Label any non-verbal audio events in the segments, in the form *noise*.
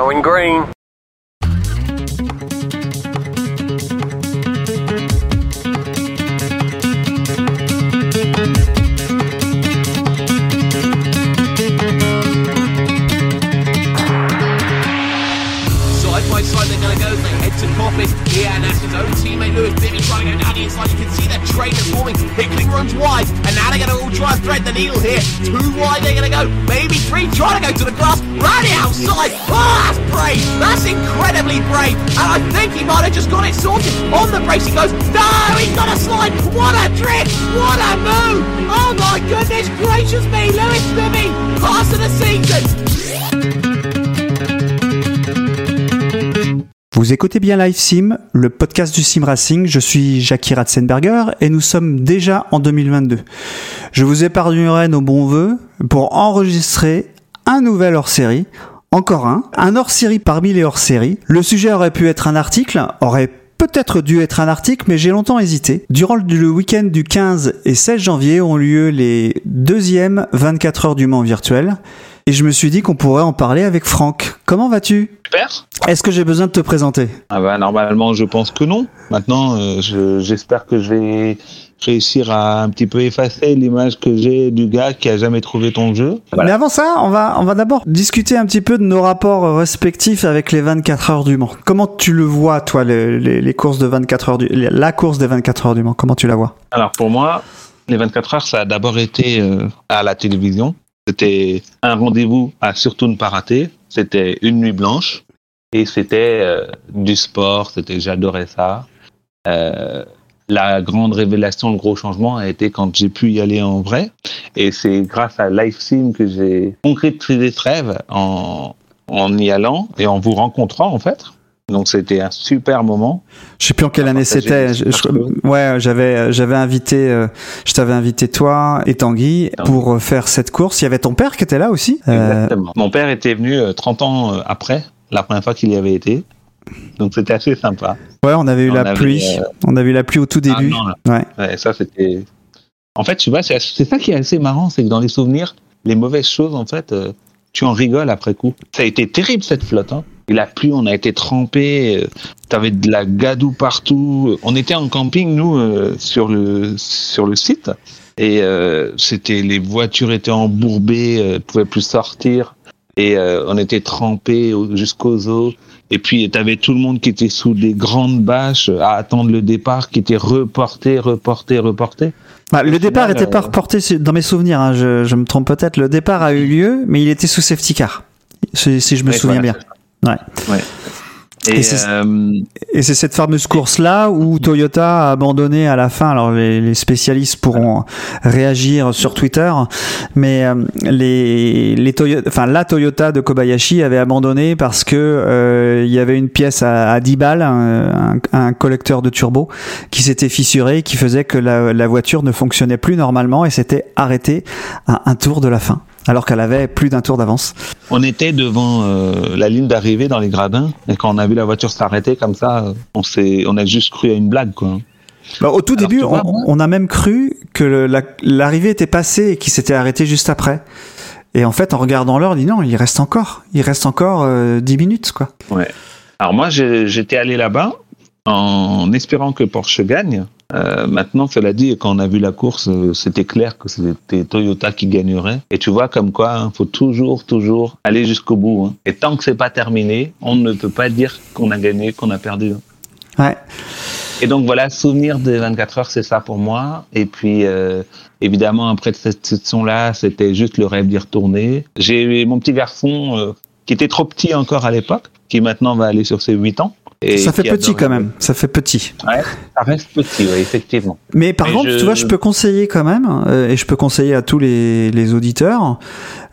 Going green. Coffin. Yeah, and that's his own teammate Lewis Bibby trying to go down the inside. You can see their is forming. Hickling runs wide. And now they're going to all try and thread the needle here. Two wide they're going to go. Maybe three trying to go to the grass. Round the outside. Oh, that's brave. That's incredibly brave. And I think he might have just got it sorted. On the brace he goes. No, he's got a slide. What a trick. What a move. Oh my goodness gracious me. Lewis Bibby. Pass of the season. Vous écoutez bien Live Sim, le podcast du Sim Racing. Je suis Jackie Ratzenberger et nous sommes déjà en 2022. Je vous épargnerai nos bons voeux pour enregistrer un nouvel hors-série. Encore un. Un hors-série parmi les hors-séries. Le sujet aurait pu être un article, aurait peut-être dû être un article, mais j'ai longtemps hésité. Durant le week-end du 15 et 16 janvier ont lieu les deuxièmes 24 heures du Mans virtuel. Et je me suis dit qu'on pourrait en parler avec Franck. Comment vas-tu? Super. Est-ce que j'ai besoin de te présenter? Ah bah, normalement, je pense que non. Maintenant, euh, je- j'espère que je vais réussir à un petit peu effacer l'image que j'ai du gars qui a jamais trouvé ton jeu. Mais avant ça, on va, on va d'abord discuter un petit peu de nos rapports respectifs avec les 24 heures du Mans. Comment tu le vois, toi, les, les- les courses de 24 heures du, la course des 24 heures du Mans? Comment tu la vois? Alors pour moi, les 24 heures, ça a d'abord été euh, à la télévision. C'était un rendez-vous à surtout ne pas rater. C'était une nuit blanche et c'était euh, du sport. C'était, j'adorais ça. Euh, la grande révélation, le gros changement a été quand j'ai pu y aller en vrai. Et c'est grâce à LiveSim que j'ai concrétisé ce rêve en, en y allant et en vous rencontrant en fait. Donc c'était un super moment. Je sais plus en quelle On a année c'était. Je- je- ouais, j'avais, j'avais invité, euh, je t'avais invité toi et Tanguy pour euh, faire cette course. Il y avait ton père qui était là aussi. Euh, Exactement. Mon père était venu euh, 30 ans après, la première fois qu'il y avait été. Donc c'était assez sympa. ouais, on avait eu On la avait, pluie. euh, On avait eu la pluie au tout début. Ah là. ouais. Ouais, ça c'était. En fait, tu vois, c'est ça qui est assez marrant, c'est que dans les souvenirs, les mauvaises choses, en fait, tu en rigoles après coup. Ça a été terrible cette flotte. Hein. Et la pluie, on a été trempés. Euh, T'avais de la gadoue partout. On était en camping nous euh, sur le sur le site et euh, c'était les voitures étaient embourbées, euh, pouvaient plus sortir et euh, on était trempés au- jusqu'aux os. Et puis, tu avais tout le monde qui était sous des grandes bâches à attendre le départ, qui était reporté, reporté, reporté. Bah, le départ final, était pas euh, reporté dans mes souvenirs. hein, je, je me trompe peut-être. Le départ a eu lieu, mais il était sous safety car, si, si je me souviens voilà, bien. Ouais. Ouais. Et Et, c'est- euh, Et c'est cette fameuse course-là où Toyota a abandonné à la fin. Alors les, les spécialistes pourront réagir sur Twitter, mais euh, les, les Toyota, enfin la Toyota de Kobayashi avait abandonné parce que euh, il y avait une pièce à, à 10 balles, un collecteur de turbo qui s'était fissuré, qui faisait que la, la voiture ne fonctionnait plus normalement et s'était arrêtée à un tour de la fin, alors qu'elle avait plus d'un tour d'avance. on était devant euh, la ligne d'arrivée dans les gradins, et quand on a vu la voiture s'arrêter comme ça, on, s'est, on a juste cru à une blague, quoi. Bah, au tout Alors, début, vois, on, a même cru que la- l'arrivée était passée et qu'il s'était arrêté juste après. Et en fait, en regardant l'heure, on dit non, il reste encore, il reste encore euh, 10 minutes, quoi. Alors moi, j'étais allé là-bas en espérant que Porsche gagne. Euh, maintenant, cela dit, quand on a vu la course, euh, c'était clair que c'était Toyota qui gagnerait. Et tu vois, comme quoi, il faut toujours, toujours aller jusqu'au bout. hein. Et tant que c'est pas terminé, on ne peut pas dire qu'on a gagné, qu'on a perdu. Ouais. Et donc voilà, souvenir des 24 heures, c'est ça pour moi. Et puis euh, évidemment, après cette session-là, c'était juste le rêve d'y retourner. J'ai eu mon petit garçon euh, qui était trop petit encore à l'époque, qui maintenant va aller sur ses 8 ans. Et ça fait petit quand même, ça fait petit. Ouais, ça reste petit, ouais, effectivement. Mais par Mais contre, je- tu vois, je peux conseiller quand même, euh, et je peux conseiller à tous les, les auditeurs,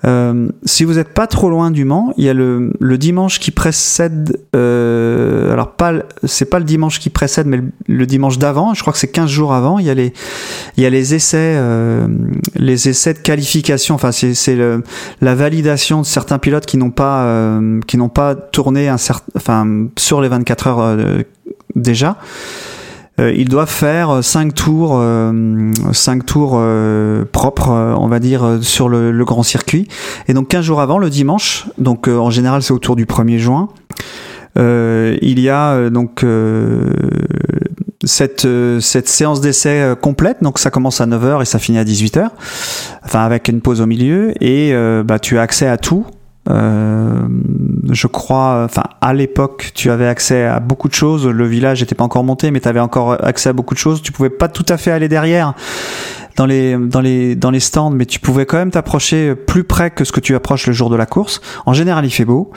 euh, si vous n'êtes pas trop loin du Mans, il y a le, le dimanche qui précède, euh, alors pas, c'est pas le dimanche qui précède, mais le, dimanche d'avant, je crois que c'est 15 jours avant, il y a les, il y a les essais, euh, les essais de qualification, enfin c'est, la validation de certains pilotes qui n'ont pas, euh, qui n'ont pas tourné un enfin sur les 24 heures euh, déjà. Euh, ils doivent faire 5 tours, euh, cinq tours euh, propres, euh, on va dire, euh, sur le, le grand circuit. Et donc 15 jours avant, le dimanche, donc euh, en général c'est autour du 1er juin, euh, il y a euh, donc euh, cette, euh, cette séance d'essai euh, complète, donc ça commence à 9h et ça finit à 18h, enfin avec une pause au milieu, et euh, bah, tu as accès à tout. Euh, je crois, enfin à l'époque, tu avais accès à beaucoup de choses. Le village n'était pas encore monté, mais tu avais encore accès à beaucoup de choses. Tu pouvais pas tout à fait aller derrière dans les dans les dans les stands, mais tu pouvais quand même t'approcher plus près que ce que tu approches le jour de la course. En général, il fait beau.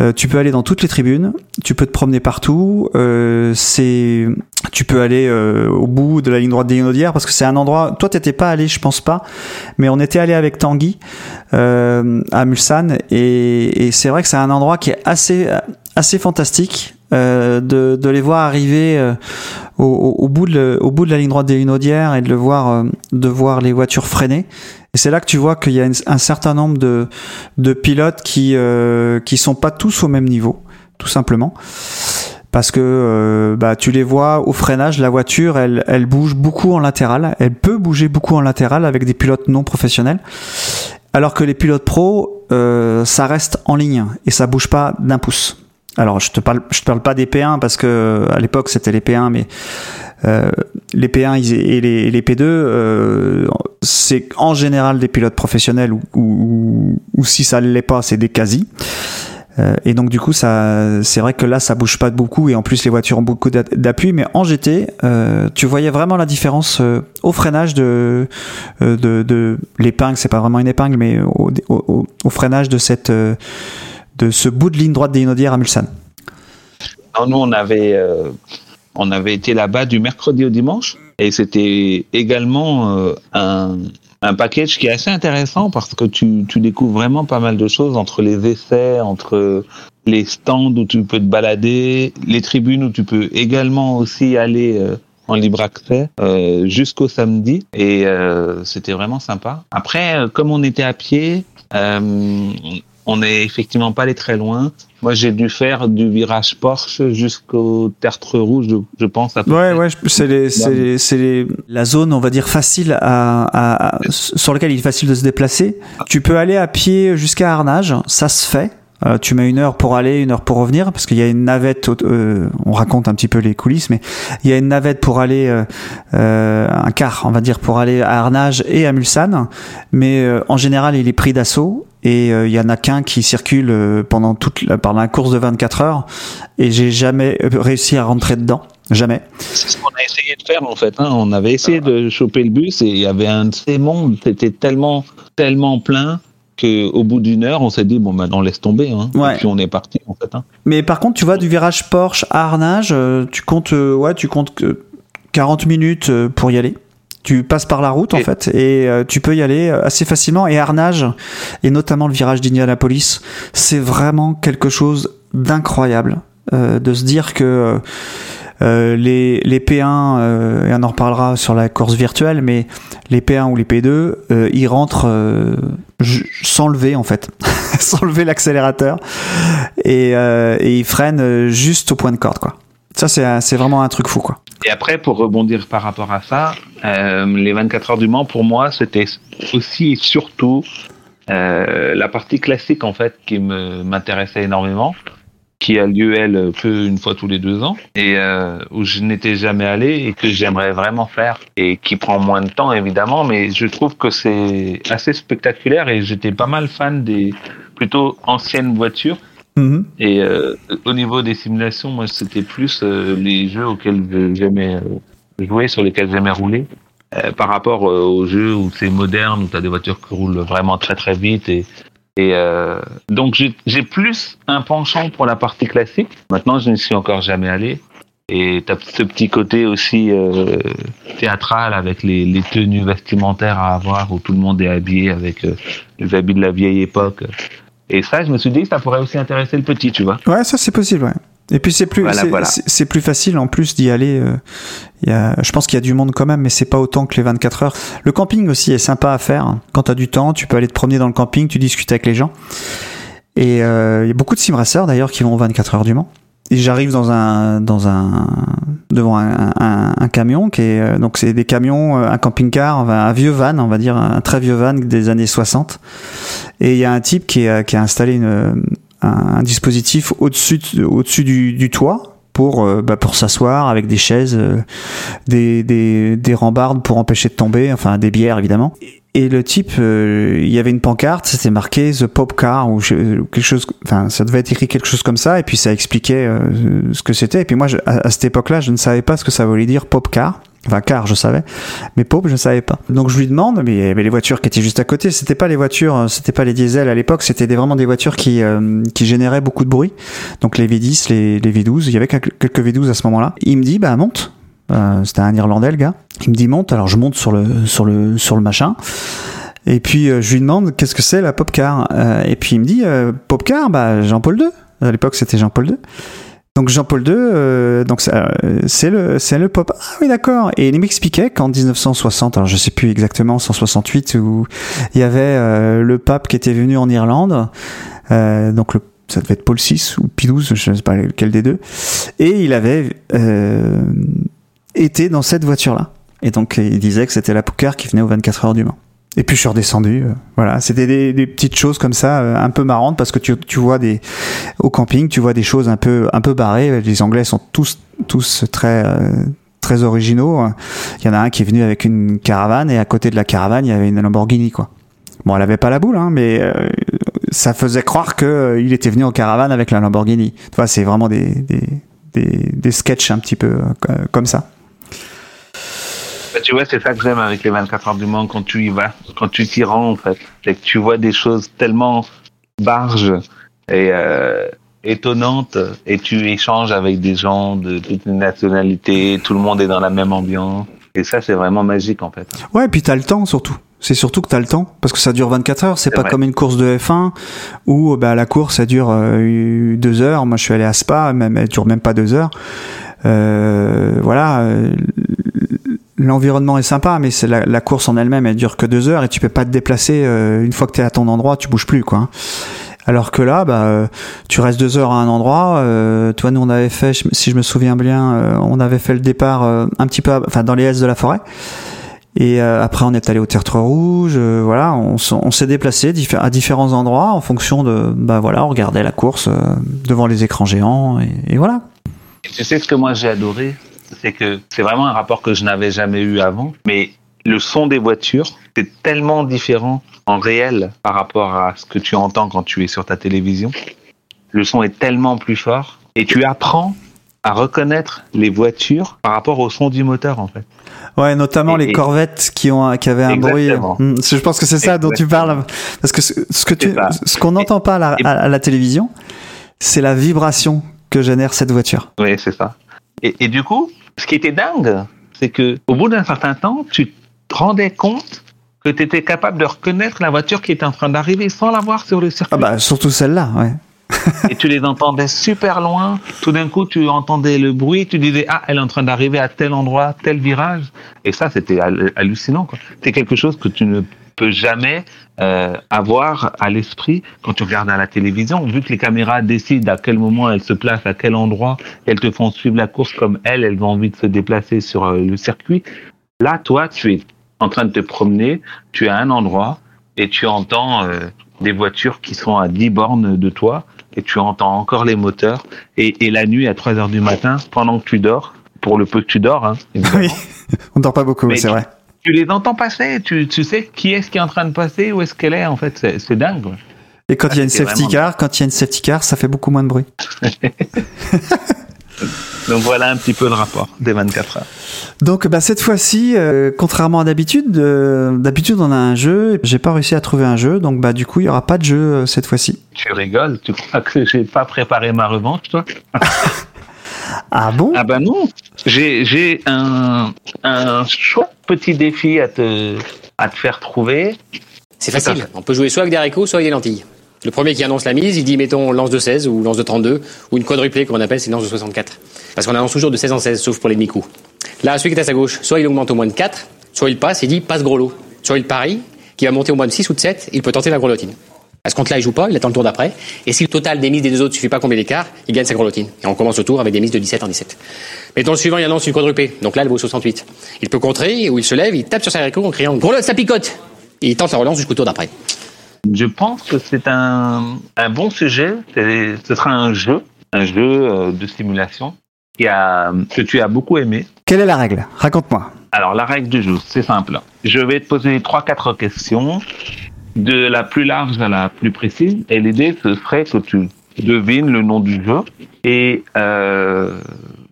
Euh, tu peux aller dans toutes les tribunes. Tu peux te promener partout. Euh, c'est tu peux aller euh, au bout de la ligne droite des Inaudières parce que c'est un endroit. Toi, t'étais pas allé, je pense pas, mais on était allé avec Tanguy euh, à Mulsanne et, c'est vrai que c'est un endroit qui est assez assez fantastique euh, de, de les voir arriver au, au, bout de la ligne droite des Inaudières et de le voir de voir les voitures freiner. Et c'est là que tu vois qu'il y a un certain nombre de de pilotes qui qui sont pas tous au même niveau, tout simplement parce que euh, bah, tu les vois au freinage, la voiture, elle, elle bouge beaucoup en latéral, elle peut bouger beaucoup en latéral avec des pilotes non professionnels, alors que les pilotes pro, euh, ça reste en ligne et ça bouge pas d'un pouce. Alors je te parle, je te parle pas des P1 parce que à l'époque c'était les P1, mais euh, les P1 ils- et les, et les P2, euh, c'est en général des pilotes professionnels ou, ou, ou si ça ne l'est pas, c'est des quasi. Euh, et donc du coup, ça, c'est vrai que là, ça bouge pas beaucoup et en plus les voitures ont beaucoup d'a- d'appui. Mais en GT, euh, tu voyais vraiment la différence euh, au freinage de de, de l'épingle. C'est pas vraiment une épingle, mais au, au, au freinage de cette de ce bout de ligne droite des Inaudières à Mulsanne. Alors, nous, on avait, on avait été là-bas du mercredi au dimanche et c'était également un, un package qui est assez intéressant parce que tu, découvres vraiment pas mal de choses entre les essais, entre les stands où tu peux te balader, les tribunes où tu peux également aussi aller euh, en libre accès euh, jusqu'au samedi et euh, c'était vraiment sympa. Après, comme on était à pied, on n'est effectivement pas allé très loin. Moi, j'ai dû faire du virage Porsche jusqu'au tertre rouge, je, je pense. À peu Ouais, près. ouais, je- c'est les, c'est les- c'est les- la zone, on va dire facile à, à- à- sur laquelle il est facile de se déplacer. Tu peux aller à pied jusqu'à Arnage, ça se fait. Euh, tu mets une heure pour aller, une heure pour revenir, parce qu'il y a une navette. euh, on raconte un petit peu les coulisses, mais il y a une navette pour aller, euh, euh, un quart, on va dire, pour aller à Arnage et à Mulsanne. Mais euh, en général, il est pris d'assaut et euh, il y en a qu'un qui circule euh, pendant toute la, pendant la course de 24 heures. Et j'ai jamais euh, réussi à rentrer dedans, jamais. C'est ce qu'on a essayé de faire en fait. hein. On avait essayé de choper le bus et il y avait un de ces mondes, c'était tellement, tellement plein que au bout d'une heure, on s'est dit bon maintenant laisse tomber. Hein. Ouais. Et puis on est parti en fait. Hein. Mais par contre, tu vois, du virage Porsche à Arnage, euh, tu comptes, euh, ouais, tu comptes que 40 minutes euh, pour y aller. Tu passes par la route en Et- fait et euh, tu peux y aller euh, assez facilement. Et Arnage, et notamment le virage d'Indianapolis, c'est vraiment quelque chose d'incroyable euh, de se dire que euh, euh, les, les P1, euh, et on en reparlera sur la course virtuelle, mais les P1 ou les P2, euh, ils rentrent euh, sans lever en fait, *laughs* sans lever l'accélérateur et, euh, et ils freinent juste au point de corde quoi. Ça c'est vraiment un truc fou quoi. Et après, pour rebondir par rapport à ça, euh, les 24 heures du Mans, pour moi, c'était aussi et surtout euh, la partie classique, en fait, qui m'intéressait énormément, qui a lieu, elle, que une fois tous les deux ans, et euh, où je n'étais jamais allé et que j'aimerais vraiment faire, et qui prend moins de temps, évidemment, mais je trouve que c'est assez spectaculaire, et j'étais pas mal fan des plutôt anciennes voitures, Mhm. et euh, au niveau des simulations, moi, c'était plus euh, les jeux auxquels je- j'aimais euh, jouer, sur lesquels j'aimais rouler, euh, par rapport euh, aux jeux où c'est moderne, où tu as des voitures qui roulent vraiment très très vite. Et, et euh, donc, j'ai plus un penchant pour la partie classique. Maintenant, je n'y suis encore jamais allé. Et tu as ce petit côté aussi théâtral avec les, les tenues vestimentaires à avoir, où tout le monde est habillé avec les habits de la vieille époque. Et ça, je me suis dit que ça pourrait aussi intéresser le petit, tu vois. Ouais, ça c'est possible. Ouais. Et puis c'est plus, Voilà, c'est, voilà. plus facile en plus d'y aller. euh, il y a, je pense qu'il y a du monde quand même, mais c'est pas autant que les 24 heures. Le camping aussi est sympa à faire. Quand tu as du temps, tu peux aller te promener dans le camping, tu discutes avec les gens. Et euh, il y a beaucoup de sim racers d'ailleurs qui vont aux 24 heures du Mans. Et j'arrive dans un dans un devant un, un, un camion qui est euh, donc c'est des camions euh, un camping-car un vieux van on va dire un très vieux van des années 60 et il y a un type qui, est, qui a installé une, un, un dispositif au-dessus au-dessus du, du toit pour bah, pour s'asseoir avec des chaises des, des des rambardes pour empêcher de tomber enfin des bières évidemment et le type, euh, il y avait une pancarte, c'était marqué The Pop Car ou quelque chose, enfin ça devait être écrit quelque chose comme ça, et puis ça expliquait euh, ce que c'était. Et puis moi, à, cette époque-là, je ne savais pas ce que ça voulait dire Pop Car. Enfin, car je savais, mais pop je ne savais pas. Donc je lui demande, mais les voitures qui étaient juste à côté. C'était pas les voitures, euh, c'était pas les diesels à l'époque, c'était vraiment des voitures qui qui généraient beaucoup de bruit. Donc les V10, les, les V12, il y avait quelques V12 à ce moment-là. Il me dit, bah monte, euh, c'était un Irlandais le gars. Il me dit monte, alors je monte sur le sur le sur le machin. Et puis euh, je lui demande qu'est-ce que c'est la Popcar. Euh, et puis il me dit Popcar, bah Jean-Paul II. À l'époque c'était Jean-Paul II. Donc Jean-Paul II, donc c'est le c'est le pop. Ah oui d'accord. Et il m'expliquait qu'en 1960, alors je sais plus exactement 168 où il y avait le pape qui était venu en Irlande. donc le ça devait être Paul VI ou Pie XII, je ne sais pas lequel des deux. Et il avait était dans cette voiture-là. Et donc, il disait que c'était la poker qui venait aux 24 heures du Mans. Et puis je suis redescendu. Euh, voilà, c'était des, des, petites choses comme ça, euh, un peu marrantes parce que tu, tu vois des au camping, tu vois des choses un peu un peu barrées. Les Anglais sont tous tous très euh, très originaux. Il y en a un qui est venu avec une caravane et à côté de la caravane, il y avait une Lamborghini quoi. Bon, elle avait pas la boule, hein, mais ça faisait croire que il était venu en caravane avec la Lamborghini. Tu vois, c'est vraiment des, des des des sketchs un petit peu comme ça. Bah, tu vois, c'est ça que j'aime avec les 24 heures du Mans quand tu y vas, quand tu t'y rends en fait. C'est que tu vois des choses tellement barges et euh, étonnantes et tu échanges avec des gens de toutes les nationalités, tout le monde est dans la même ambiance. Et ça, c'est vraiment magique en fait. Ouais, et puis t'as le temps surtout. C'est surtout que tu as le temps parce que ça dure 24 heures. C'est pas comme une course de F1 où bah, la course ça dure euh, deux heures. Moi, je suis allé à Spa, même elle dure même pas deux heures. Euh, voilà, l'environnement est sympa, mais c'est la, course en elle-même, elle dure que deux heures et tu peux pas te déplacer. Euh, une fois que tu es à ton endroit, tu bouges plus, quoi. Alors que là, bah, euh, tu restes deux heures à un endroit. Euh, toi, nous, on avait fait, si je me souviens bien, euh, on avait fait le départ un petit peu, enfin, dans les haies de la forêt. Et après, on est allé au Tertre Rouge. voilà, on, s'est déplacé à différents endroits en fonction de, bah voilà, on regardait la course devant les écrans géants et, et voilà. Tu sais ce que moi j'ai adoré, c'est que c'est vraiment un rapport que je n'avais jamais eu avant, mais le son des voitures, c'est tellement différent en réel par rapport à ce que tu entends quand tu es sur ta télévision. Le son est tellement plus fort et tu apprends à reconnaître les voitures par rapport au son du moteur en fait. Ouais, notamment les Corvettes qui ont qui avaient un bruit. Hmm, je pense que c'est ça dont tu parles parce que ce, que tu ce qu'on n'entend pas à la, à la télévision, c'est la vibration que génère cette voiture. Oui, c'est ça. Et, du coup, ce qui était dingue, c'est que au bout d'un certain temps, tu te rendais compte que tu étais capable de reconnaître la voiture qui était en train d'arriver sans la voir sur le circuit. Ah bah surtout celle-là, ouais. *laughs* et tu les entendais super loin. Tout d'un coup, tu entendais le bruit, tu disais ah elle est en train d'arriver à tel endroit, tel virage. Et ça, c'était hallucinant. C'est quelque chose que tu ne peux jamais euh, avoir à l'esprit quand tu regardes à la télévision, vu que les caméras décident à quel moment elles se placent, à quel endroit, elles te font suivre la course comme elles, elles ont envie de se déplacer sur euh, le circuit. Là, toi, tu es en train de te promener, tu es à un endroit et tu entends euh, des voitures qui sont à 10 bornes de toi et tu entends encore les moteurs et, et la nuit à 3 heures du matin, pendant que tu dors, pour le peu que tu dors, hein, oui, *laughs* on dort pas beaucoup, c'est vrai tu les entends passer, tu, tu sais qui est-ce qui est en train de passer, où est-ce qu'elle est, en fait, c'est dingue. Et quand il y a une safety car, quand il y a une safety car, ça fait beaucoup moins de bruit. *laughs* Donc voilà un petit peu le rapport des 24 heures. Donc bah, cette fois-ci, euh, contrairement à d'habitude, euh, d'habitude on a un jeu, j'ai pas réussi à trouver un jeu, donc bah du coup il y aura pas de jeu euh, cette fois-ci. Tu rigoles, tu crois que j'ai pas préparé ma revanche toi? *laughs* Ah bon? Ah bah non, j'ai un, un chouette petit défi à te, à te faire trouver. C'est facile, on peut jouer soit avec des haricots, soit avec des lentilles. Le premier qui annonce la mise, il dit mettons lance de 16 ou lance de 32 ou une quadruplée qu'on appelle c'est lance de 64. Parce qu'on annonce toujours de 16 en 16 sauf pour les demi-coups. Là, celui qui est à sa gauche, soit il augmente au moins de 4, soit il passe, il dit passe gros lot. Soit il parie, qui va monter au moins de 6 ou de 7, il peut tenter la grelottine. À ce compte-là, il joue pas, il attend le tour d'après. Et si le total des mises des deux autres suffit pas à combler l'écart, il gagne sa grelotine. Et on commence le tour avec des mises de 17 en 17. Mais dans le suivant, il annonce une quadrupée. Donc là, elle vaut 68. Il peut contrer, ou il se lève, il tape sur sa haricot en criant Grelotte, ça picote Et il tente la relance jusqu'au tour d'après. Je pense que c'est un, un bon sujet. Ce sera un jeu, un jeu euh, de simulation qui a, que tu as beaucoup aimé. Quelle est la règle? Raconte-moi. Alors, la règle du jeu, c'est simple. Je vais te poser trois, quatre questions, de la plus large à la plus précise. Et l'idée, ce serait que tu devines le nom du jeu. Et euh,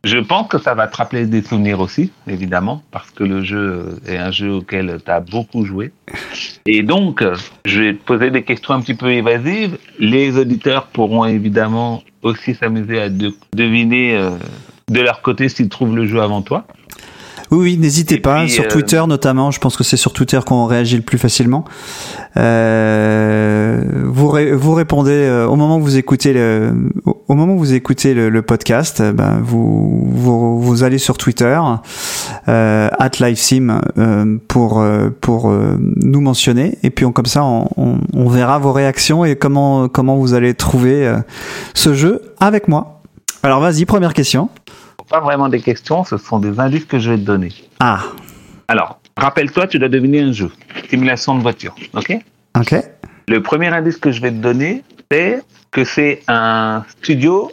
je pense que ça va te rappeler des souvenirs aussi, évidemment, parce que le jeu est un jeu auquel tu as beaucoup joué. Et donc, je vais te poser des questions un petit peu évasives. Les auditeurs pourront évidemment aussi s'amuser à de- deviner euh, de leur côté s'ils trouvent le jeu avant toi. Oui, oui, n'hésitez pas, puis, sur euh, Twitter notamment, je pense que c'est sur Twitter qu'on réagit le plus facilement. Euh, vous, ré- vous répondez euh, au moment où vous écoutez le, au au moment où vous écoutez le, le podcast, ben, vous, vous, vous allez sur Twitter, euh, at LiveSim, euh, pour, pour euh, nous mentionner, et puis on, comme ça on, on, on verra vos réactions et comment, comment vous allez trouver euh, ce jeu avec moi. Alors vas-y, première question. Pas vraiment des questions, ce sont des indices que je vais te donner. Ah, Alors, rappelle-toi, tu dois deviner un jeu. Simulation de voiture, ok? Ok. Le premier indice que je vais te donner, c'est que c'est un studio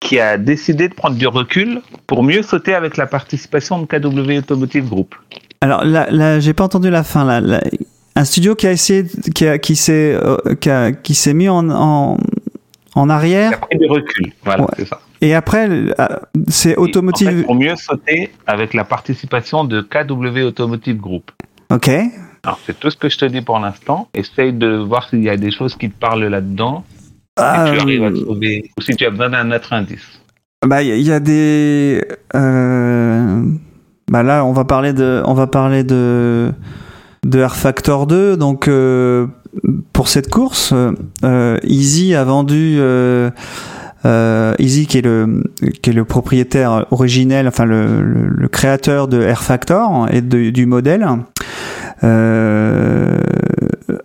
qui a décidé de prendre du recul pour mieux sauter avec la participation de KW Automotive Group. Alors là, là j'ai pas entendu la fin. Là, Là, un studio qui a essayé, qui, a, qui s'est, euh, qui, s'est mis en, en, en arrière pris du recul, voilà, Ouais. c'est ça. et après euh, c'est en automotive. fait, pour mieux sauter avec la participation de KW Automotive Group. Ok. Alors, c'est tout ce que je te dis pour l'instant. Essaye de voir s'il y a des choses qui te parlent là-dedans. Ah, si tu arrives à euh, trouver, ou si tu as besoin d'un autre indice. bah il y, a- il y a des. Euh, bah là on va parler de, on va parler de de R Factor 2. Donc euh, pour cette course, euh, Easy a vendu. Euh, euh, Easy qui est le qui est le propriétaire originel, enfin le, le, le créateur de Air Factor et de- du modèle, euh,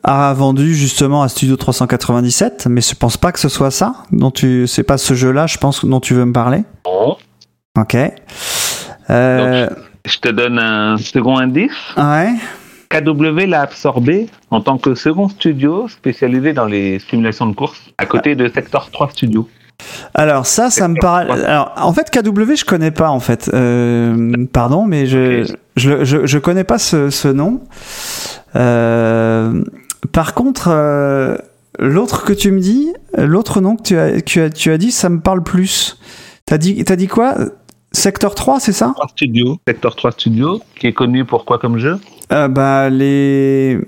a vendu justement à Studio 397, mais je pense pas que ce soit ça dont tu, c'est pas ce jeu-là, je pense dont tu veux me parler. Bon. Ok. Euh, Je te donne un second indice. ouais. KW l'a absorbé en tant que second studio spécialisé dans les simulations de course, à côté de Sector 3 Studio. Alors ça, ça me parle. Alors en fait, KW, je connais pas en fait. Euh, pardon, mais je, Ok. je je je connais pas ce, ce nom. Euh, par contre, euh, l'autre que tu me dis, l'autre nom que tu as, tu as tu as dit, ça me parle plus. T'as dit t'as dit quoi? Secteur 3, c'est ça? 3 Studio. Sector 3 Studio, qui est connu pour quoi comme jeu? Bah les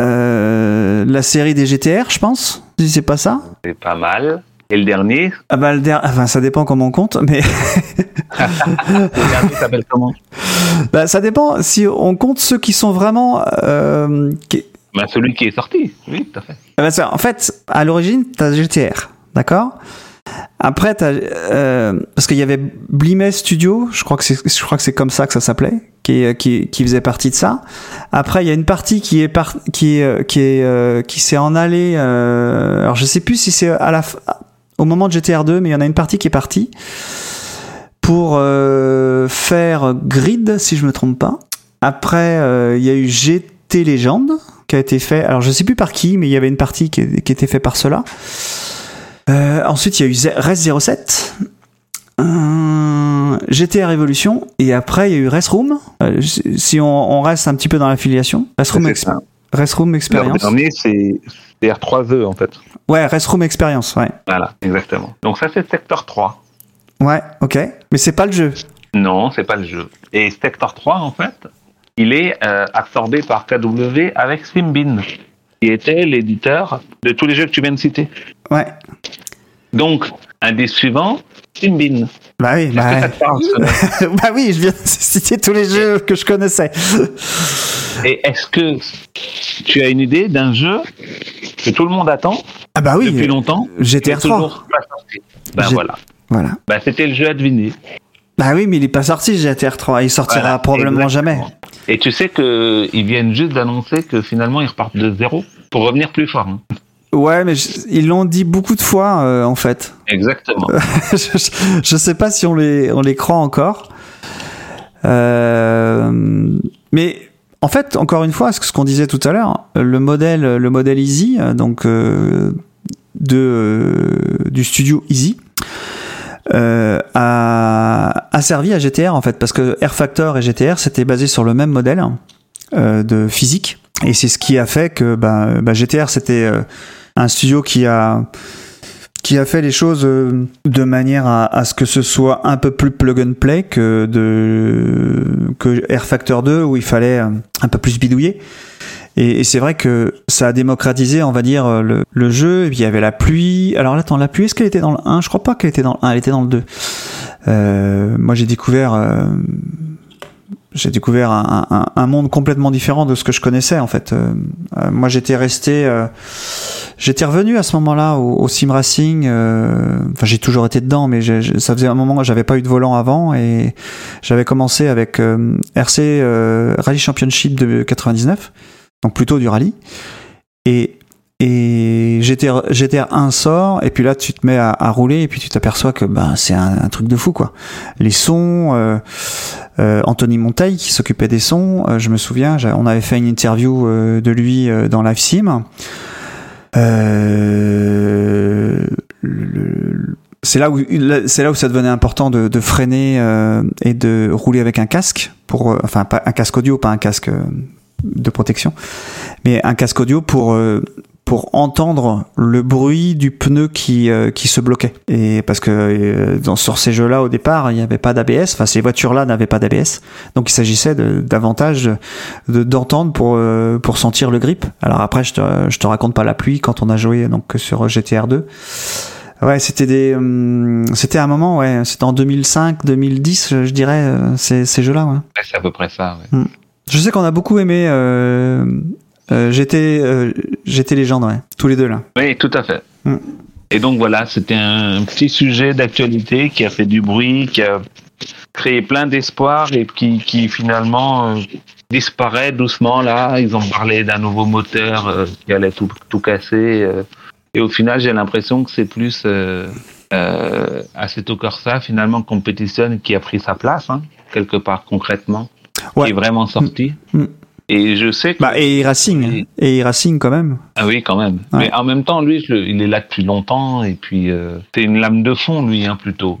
euh, la série des GTR, je pense. Si c'est pas ça. C'est pas mal. Et le dernier, Ah bah le der- enfin ça dépend comment on compte, mais *laughs* le dernier s'appelle comment? *laughs* Bah, ça dépend si on compte ceux qui sont vraiment. Euh, qui- bah, Celui qui est sorti, oui, tout à fait. Ah bah, en fait, à l'origine, t'as GTR, d'accord? Après, euh, parce qu'il y avait Blimet Studio, je crois que c'est, comme ça que ça s'appelait, qui, est- qui, faisait partie de ça. Après, il y a une partie qui est qui euh, qui est, euh, qui s'est en allée. Euh, alors, je sais plus si c'est au moment de GTR 2, mais il y en a une partie qui est partie pour euh, faire Grid, si je me trompe pas. Après, euh, il y a eu GT Legend qui a été fait. Alors, je sais plus par qui, mais il y avait une partie qui, qui était faite par cela. Euh, ensuite, il y a eu Z- Race 07, euh, GTR Evolution, et après, il y a eu Race Room. Euh, si on, on reste un petit peu dans l'affiliation, Race Room, Ex-. Race Room Le Experience. dernier, c'est c'est R3E en fait. Ouais, Race Room Experience, ouais. Voilà, exactement. Donc ça, c'est Sector 3. Ouais, ok. Mais c'est pas le jeu. Non, c'est pas le jeu. Et Sector 3, en fait, il est euh, absorbé par KW avec Swimbin, qui était l'éditeur de tous les jeux que tu viens de citer. Ouais. Donc, indice suivant, Swimbin. Bah oui, Est-ce bah, que ça te parle *laughs* bah oui, je viens de citer tous les jeux que je connaissais. Et est-ce que tu as une idée d'un jeu que tout le monde attend Ah bah oui, depuis longtemps mais 3. toujours pas sorti? Ben voilà. Voilà. Ben, c'était le jeu à deviner. Bah oui, mais il est pas sorti GTR 3. Il sortira Voilà, probablement exactement. jamais. Et tu sais qu'ils viennent juste d'annoncer que finalement ils repartent de zéro pour revenir plus fort. hein. Ouais, mais je- ils l'ont dit beaucoup de fois euh, en fait. Exactement. *laughs* je, je sais pas si on les, on les croit encore. Euh, mais en fait, encore une fois, ce qu'on disait tout à l'heure, le modèle, le modèle Easy, euh, donc euh, de, euh, du studio Easy, euh, a, a servi à GTR en fait, parce que R Factor et GTR c'était basé sur le même modèle euh, de physique, et c'est ce qui a fait que bah, bah, GTR c'était euh, un studio qui a qui a fait les choses euh, de manière à, à ce que ce soit un peu plus plug and play que de que Air Factor 2 où il fallait euh, un peu plus bidouiller. Et, et c'est vrai que ça a démocratisé, on va dire, le, le jeu. Et puis il y avait la pluie. Alors là, attends, la pluie, est-ce qu'elle était dans le 1 Je crois pas qu'elle était dans le 1, elle était dans le 2. Euh, moi, j'ai découvert, euh, j'ai découvert un, un- un monde complètement différent de ce que je connaissais en fait. Euh, euh, moi, j'étais resté, euh, j'étais revenu à ce moment-là au, au sim racing. euh, Enfin, j'ai toujours été dedans, mais j'ai- j'ai- ça faisait un moment que j'avais pas eu de volant avant et j'avais commencé avec euh, RC euh, Rally Championship de 99, donc plutôt du rallye. Et et GTR, GTR 1 sort, et puis là tu te mets à, rouler, et puis tu t'aperçois que ben, c'est un, truc de fou quoi. Les sons, euh, euh, Anthony Monteil qui s'occupait des sons, euh, je me souviens, on avait fait une interview de lui dans Live Sim. C'est là où c'est là où ça devenait important de, freiner et de rouler avec un casque pour enfin pas un casque audio pas un casque de protection mais un casque audio pour euh, pour entendre le bruit du pneu qui euh, qui se bloquait et parce que euh, dans, sur ces jeux-là au départ il n'y avait pas d'ABS enfin ces voitures-là n'avaient pas d'ABS donc il s'agissait de- davantage de d'entendre pour euh, pour sentir le grip alors après je te je te raconte pas la pluie quand on a joué donc sur GTR 2 Ouais, c'était des, hum, c'était un moment, ouais, c'était en 2005, 2010, je, je dirais, ces, ces jeux-là. Ouais. C'est à peu près ça. ouais. Je sais qu'on a beaucoup aimé. Euh, euh, j'étais, euh, j'étais légende, ouais, tous les deux là. Oui, tout à fait. Mm. Et donc voilà, c'était un petit sujet d'actualité qui a fait du bruit, qui a créé plein d'espoir et qui, qui finalement euh, disparaît doucement là. Ils ont parlé d'un nouveau moteur euh, qui allait tout, tout casser. euh. et au final, j'ai l'impression que c'est plus euh, Assetto Corsa finalement compétitionne qui a pris sa place hein, quelque part concrètement, Ouais. qui est vraiment sorti. Mm. Et je sais que Bah et Racing, et Racing quand même. ah oui, quand même. Ouais. Mais en même temps, lui, le- il est là depuis longtemps et puis euh, c'est une lame de fond, lui, hein, plutôt.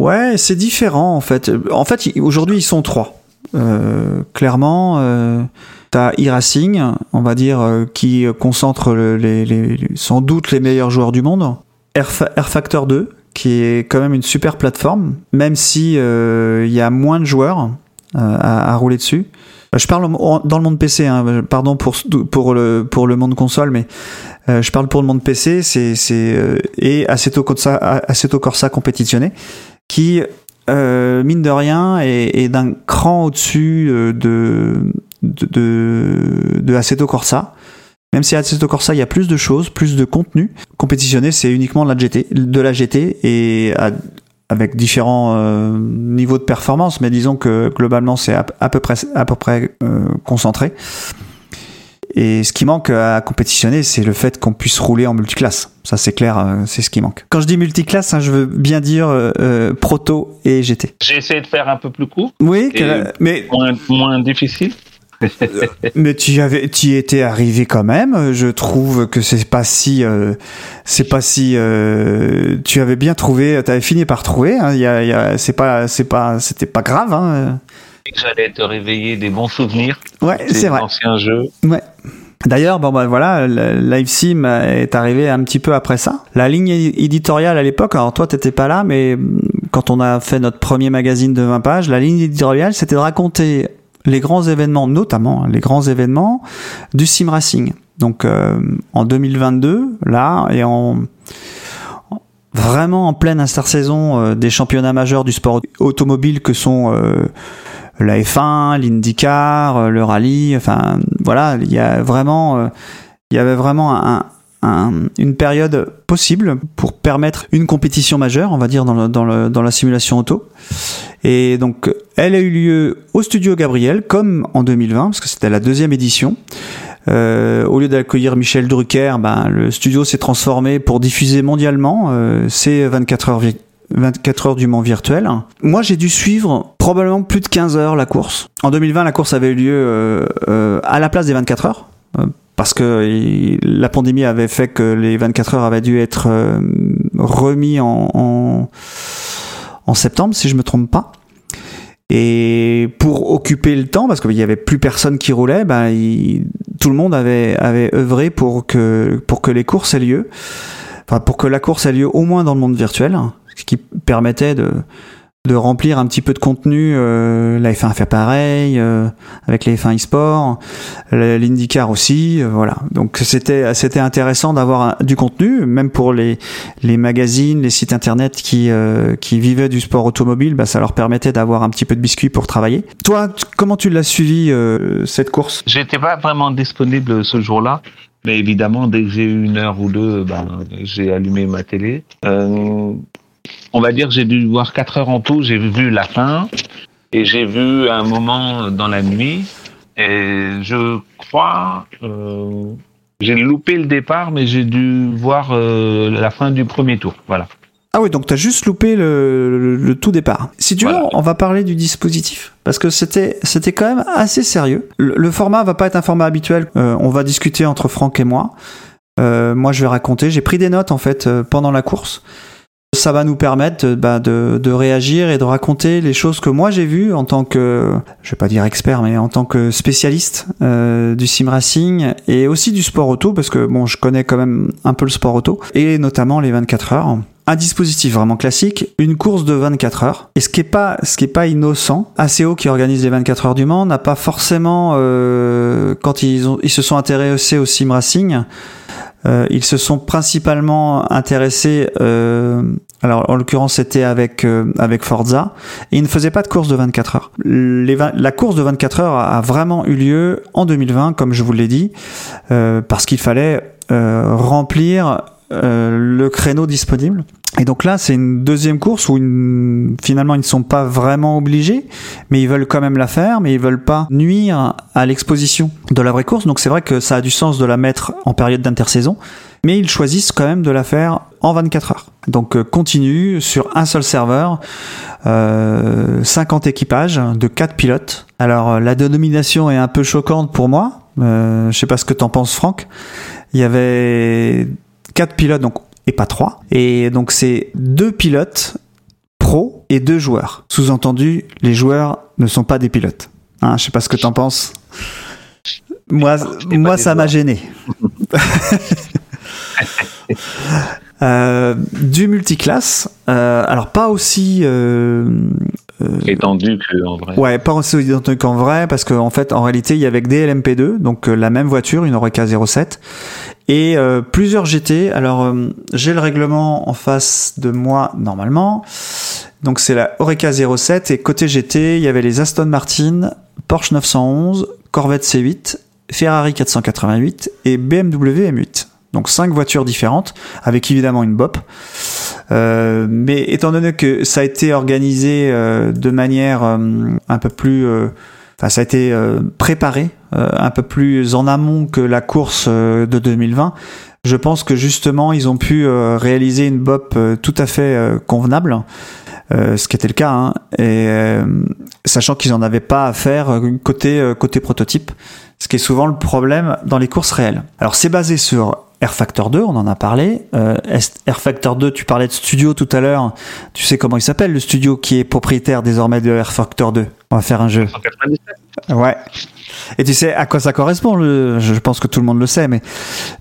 Ouais, c'est différent en fait. En fait, aujourd'hui ils sont trois. Euh, clairement, euh, t'as e-racing, on va dire, euh, qui concentre le- les, les- les- sans doute les meilleurs joueurs du monde. Air, Fa- Air Factor 2, qui est quand même une super plateforme, même si euh, il y a moins de joueurs à, à rouler dessus. Euh, Je parle dans le monde PC, hein, pardon pour, pour, le, pour le monde console, mais euh, je parle pour le monde PC, c'est c'est, euh, et Assetto Corsa, Assetto Corsa compétitionné, qui euh, mine de rien est, est d'un cran au-dessus euh, de, de, de, de Assetto Corsa. Même si Assetto Corsa il y a plus de choses, plus de contenu, compétitionné c'est uniquement de la GT, de la GT et avec différents euh, niveaux de performance, mais disons que globalement c'est à, à peu près à peu près euh, concentré. Et ce qui manque à compétitionner, c'est le fait qu'on puisse rouler en multiclasse. Ça, c'est clair, euh, c'est ce qui manque. Quand je dis multiclasse, hein, je veux bien dire euh, proto et GT. J'ai essayé de faire un peu plus court, Oui, Et- que- mais moins, moins difficile. *laughs* mais tu avais, tu y étais arrivé quand même. Je trouve que c'est pas si, euh, c'est pas si, euh, tu avais bien trouvé, tu avais fini par trouver. hein. Il y a, il y a- c'est pas, c'est pas, c'était pas grave. Hein. J'allais te réveiller des bons souvenirs. Ouais, c'est vrai. anciens jeux. Ouais. D'ailleurs, bon bah voilà, Live Sim est arrivé un petit peu après ça. La ligne éditoriale à l'époque, alors toi t'étais pas là, mais hum, quand on a fait notre premier magazine de 20 pages, la ligne éditoriale c'était de raconter les grands événements, notamment hein, les grands événements du sim racing. Donc euh, en 2022, là, et en en- vraiment en pleine intersaison euh, des championnats majeurs du sport automobile que sont euh, la F1, l'IndyCar, euh, le rallye, enfin voilà, il y a vraiment, euh, il y avait vraiment un, un- une période possible pour permettre une compétition majeure, on va dire dans, la simulation auto. Et donc, elle a eu lieu au studio Gabriel, comme en 2020, parce que c'était la deuxième édition. Euh, au lieu d'accueillir Michel Drucker, ben, le studio s'est transformé pour diffuser mondialement euh, ces 24 heures, vi- 24 heures du Mans virtuel. Moi, j'ai dû suivre probablement plus de 15 heures la course. En 2020, la course avait eu lieu euh, à la place des 24 heures. Parce que la pandémie avait fait que les 24 heures avaient dû être euh, remis en, en, septembre, si je me trompe pas. Et pour occuper le temps, parce qu'il y avait plus personne qui roulait, ben, tout le monde avait, avait œuvré pour que, pour que les courses aient lieu. Enfin, pour que la course ait lieu au moins dans le monde virtuel, ce qui permettait de, de remplir un petit peu de contenu. Euh, la F1 a fait pareil, euh, avec les F1 e-sport, l'IndyCar aussi, euh, voilà. Donc c'était c'était intéressant d'avoir du contenu, même pour les les magazines, les sites internet qui euh, qui vivaient du sport automobile, bah, ça leur permettait d'avoir un petit peu de biscuit pour travailler. Toi, comment tu l'as suivi euh, cette course? J'étais pas vraiment disponible ce jour-là, mais évidemment, dès que j'ai eu une heure ou deux, ben, j'ai allumé ma télé. Euh, on va dire, j'ai dû voir quatre heures en tout. J'ai vu la fin et j'ai vu un moment dans la nuit. Et je crois, euh, j'ai loupé le départ, mais j'ai dû voir euh, la fin du premier tour. Voilà. Ah oui, donc t'as juste loupé le, le- le tout départ. Si tu veux, Voilà. on va parler du dispositif parce que c'était c'était quand même assez sérieux. Le, le format va pas être un format habituel. Euh, on va discuter entre Franck et moi. Moi, je vais raconter. J'ai pris des notes en fait pendant la course. Ça va nous permettre euh, bah, de, réagir et de raconter les choses que moi j'ai vues en tant que, je vais pas dire expert, mais en tant que spécialiste euh, du sim racing et aussi du sport auto, parce que bon, je connais quand même un peu le sport auto et notamment les 24 heures. Un dispositif vraiment classique, une course de 24 heures. Et ce qui est pas, ce qui est pas innocent, ACO qui organise les 24 heures du Mans n'a pas forcément, euh, quand ils ont, ils se sont intéressés au sim racing, euh, ils se sont principalement intéressés, euh, alors en l'occurrence c'était avec euh, avec Forza, et ils ne faisaient pas de course de 24 heures. La course de 24 heures a, a vraiment eu lieu en 2020, comme je vous l'ai dit, euh, parce qu'il fallait euh, remplir euh, le créneau disponible. Et donc là, c'est une deuxième course où finalement ils ne sont pas vraiment obligés, mais ils veulent quand même la faire, mais ils veulent pas nuire à l'exposition de la vraie course. Donc c'est vrai que ça a du sens de la mettre en période d'intersaison, mais ils choisissent quand même de la faire en 24 heures. Donc euh, continue sur un seul serveur, euh, 50 équipages de 4 pilotes. Alors euh, la dénomination est un peu choquante pour moi. Euh, je sais pas ce que t'en penses, Franck. Il y avait quatre pilotes, donc et pas trois. Et donc c'est deux pilotes pro et deux joueurs. Sous-entendu, les joueurs ne sont pas des pilotes. Hein, je sais pas ce que t'en penses. Moi, pas moi, ça m'a gêné. *laughs* Euh, du multiclasse, euh, alors pas aussi euh, euh, Étendu qu'en vrai. Ouais, pas aussi identique qu'en vrai, parce qu'en fait, en réalité, il y avait que des LMP2, donc euh, la même voiture, une Oreca 07, et euh, plusieurs GT. Alors, euh, j'ai le règlement en face de moi, normalement. Donc, c'est la Oreca 07, et côté GT, il y avait les Aston Martin, Porsche 911, Corvette C8, Ferrari 488 et BMW M8. Donc cinq voitures différentes, avec évidemment une BOP. Euh, mais étant donné que ça a été organisé euh, de manière euh, un peu plus, euh, enfin ça a été euh, préparé euh, un peu plus en amont que la course euh, de 2020, je pense que justement ils ont pu réaliser une BOP tout à fait convenable. Ce qui était le cas, hein, et sachant qu'ils en avaient pas à faire côté côté prototype, ce qui est souvent le problème dans les courses réelles. Alors c'est basé sur R Factor 2, on en a parlé. Euh, R Factor 2, tu parlais de studio tout à l'heure. Tu sais comment il s'appelle le studio qui est propriétaire désormais de R Factor 2 On va faire un jeu. 197. Ouais. Et tu sais à quoi ça correspond le... Je pense que tout le monde le sait, mais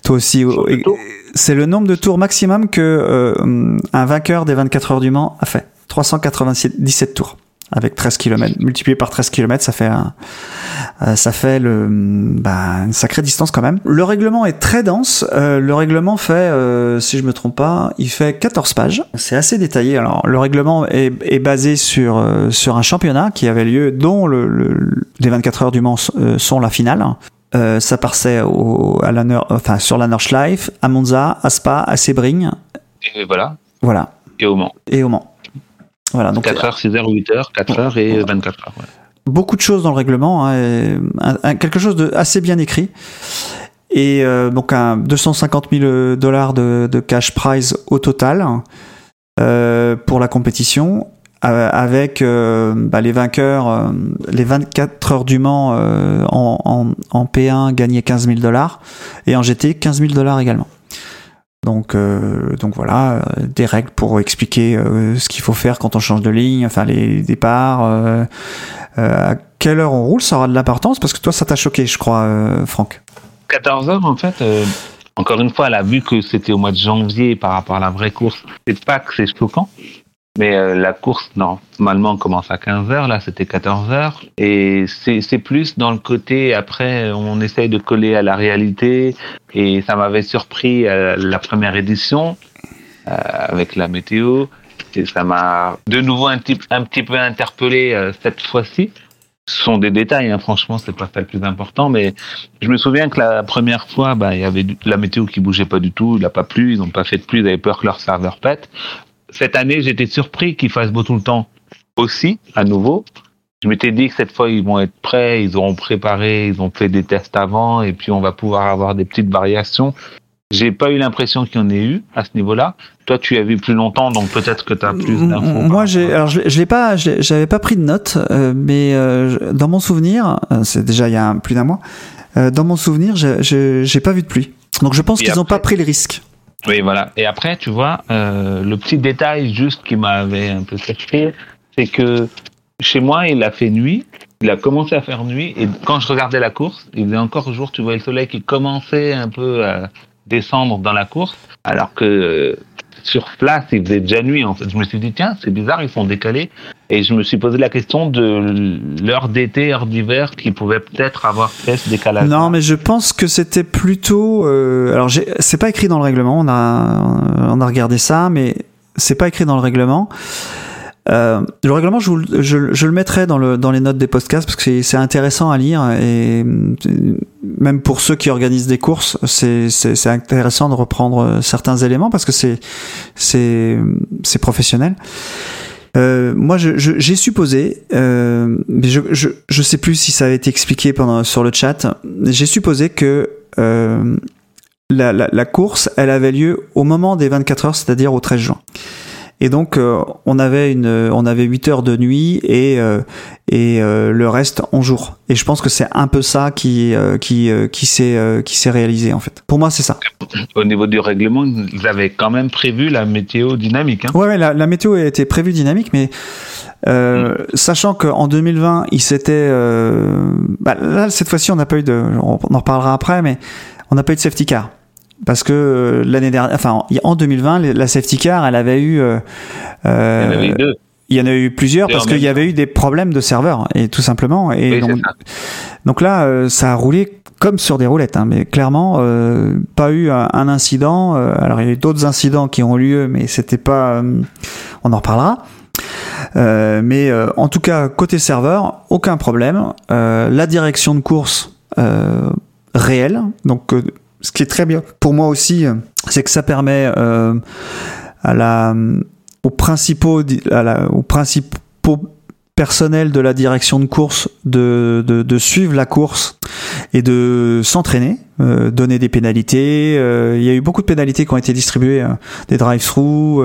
toi aussi. C'est le nombre de tours maximum que euh, un vainqueur des 24 heures du Mans a fait. 397 tours avec 13 km multiplié par 13 km ça fait un, euh, ça fait le bah, une sacrée distance quand même. Le règlement est très dense. Euh, le règlement fait euh, si je me trompe pas il fait 14 pages. C'est assez détaillé. Alors le règlement est, est basé sur euh, sur un championnat qui avait lieu dont le, le- les 24 heures du Mans euh, sont la finale. Euh, ça passait au, à la, enfin, sur la Nordschleife, à Monza, à Spa, à Sebring, Et voilà. voilà, Et au Mans. et au Mans. Voilà, donc 4 heures, 6 heures, 8 heures, 4 heures et 24 heures. ouais. beaucoup de choses dans le règlement, hein, et un- un- quelque chose de assez bien écrit. Et euh, donc un 250 000 dollars de, de cash prize au total euh, pour la compétition, euh, avec euh, bah, les vainqueurs, euh, les 24 heures du Mans euh, en, en, en P1 gagnaient 15 000 dollars et en GT 15 000 dollars également. Donc, euh, donc voilà, euh, des règles pour expliquer euh, ce qu'il faut faire quand on change de ligne, enfin les départs, euh, euh, à quelle heure on roule, ça aura de l'importance parce que toi ça t'a choqué, je crois, Franck. 14 heures, en fait, encore une fois, elle a vu que c'était au mois de janvier par rapport à la vraie course. C'est pas que c'est choquant, mais euh, la course, normalement, commence à 15 heures. Là, c'était 14 heures. Et c'est plus dans le côté, après, on essaye de coller à la réalité. Et ça m'avait surpris euh, la première édition euh, avec la météo. Et ça m'a de nouveau un petit, un petit peu interpellé euh, cette fois-ci. Ce sont des détails, hein, franchement, c'est pas ça le plus important, mais je me souviens que la première fois, bah, il y avait la météo qui bougeait pas du tout, il n'a pas plu, ils n'ont pas fait de pluie, ils avaient peur que leur serveur pète. Cette année, j'étais surpris qu'il fasse beau tout le temps aussi, à nouveau. Je m'étais dit que cette fois, ils vont être prêts, ils auront préparé, ils ont fait des tests avant, et puis on va pouvoir avoir des petites variations. J'ai pas eu l'impression qu'il y en ait eu à ce niveau-là. Toi, tu as vu plus longtemps, donc peut-être que tu as plus d'infos. Moi, j'ai, alors je, l'ai- je l'ai pas, j'avais pas pris de notes, euh, mais euh, dans mon souvenir, euh, c'est déjà il y a un- plus d'un mois. euh, dans mon souvenir, j'ai- pas vu de pluie. Donc je pense Et qu'ils n'ont pas pris les risques. Oui, voilà. Et après, tu vois, euh, le petit détail juste qui m'avait un peu surpris, c'est que chez moi, il a fait nuit. Il a commencé à faire nuit. Et quand je regardais la course, il faisait encore jour. Tu vois le soleil qui commençait un peu à descendre dans la course. Alors que euh, sur place, il faisait déjà nuit. En fait, je me suis dit, tiens, c'est bizarre, ils sont décalés. Et je me suis posé la question de l'heure d'été, heure d'hiver, qui pouvait peut-être avoir fait ce décalage. Non, mais je pense que c'était plutôt. euh, alors, c'est pas écrit dans le règlement. On a, on a regardé ça, mais c'est pas écrit dans le règlement. Euh, le règlement, je, vous je, je le mettrai dans, le, dans les notes des podcasts parce que c'est- intéressant à lire et euh, même pour ceux qui organisent des courses, c'est intéressant de reprendre euh, certains éléments parce que c'est professionnel. Euh, moi, je- je- j'ai supposé, euh, mais je, je, je sais plus si ça avait été expliqué pendant sur le chat. J'ai supposé que euh, la, la, la course, elle avait lieu au moment des 24 heures, c'est-à-dire au 13 juin. Et donc, euh, on avait une, on avait 8 heures de nuit et euh, et euh, le reste en jour. Et je pense que c'est un peu ça qui qui qui s'est qui s'est réalisé en fait. Pour moi, c'est ça. Au niveau du règlement, ils avaient quand même prévu la météo dynamique. Hein. Ouais, ouais, la, la météo a été prévue dynamique, mais euh, sachant qu'en 2020, il s'était, euh, bah, là cette fois-ci, on n'a pas eu de, on en reparlera après, mais on n'a pas eu de safety car. Parce que euh, l'année dernière, enfin en 2020, les- la safety car, elle avait eu, euh, Il y en euh, avait eu deux. il y en a eu plusieurs parce qu'il y avait eu des problèmes de serveur et tout simplement. Et Oui, donc, là, euh, ça a roulé comme sur des roulettes, hein, mais clairement, euh, pas eu un, un incident. euh, alors il y a eu d'autres incidents qui ont eu lieu, mais c'était pas. euh, on en reparlera. Euh, mais euh, en tout cas, côté serveur, aucun problème. Euh, la direction de course euh, réelle. Donc, euh, ce qui est très bien pour moi aussi, euh, c'est que ça permet euh, aux principaux, personnels de la direction de course de, suivre la course et de s'entraîner, euh, donner des pénalités. Il y a eu beaucoup de pénalités qui ont été distribuées, euh, des drive-through,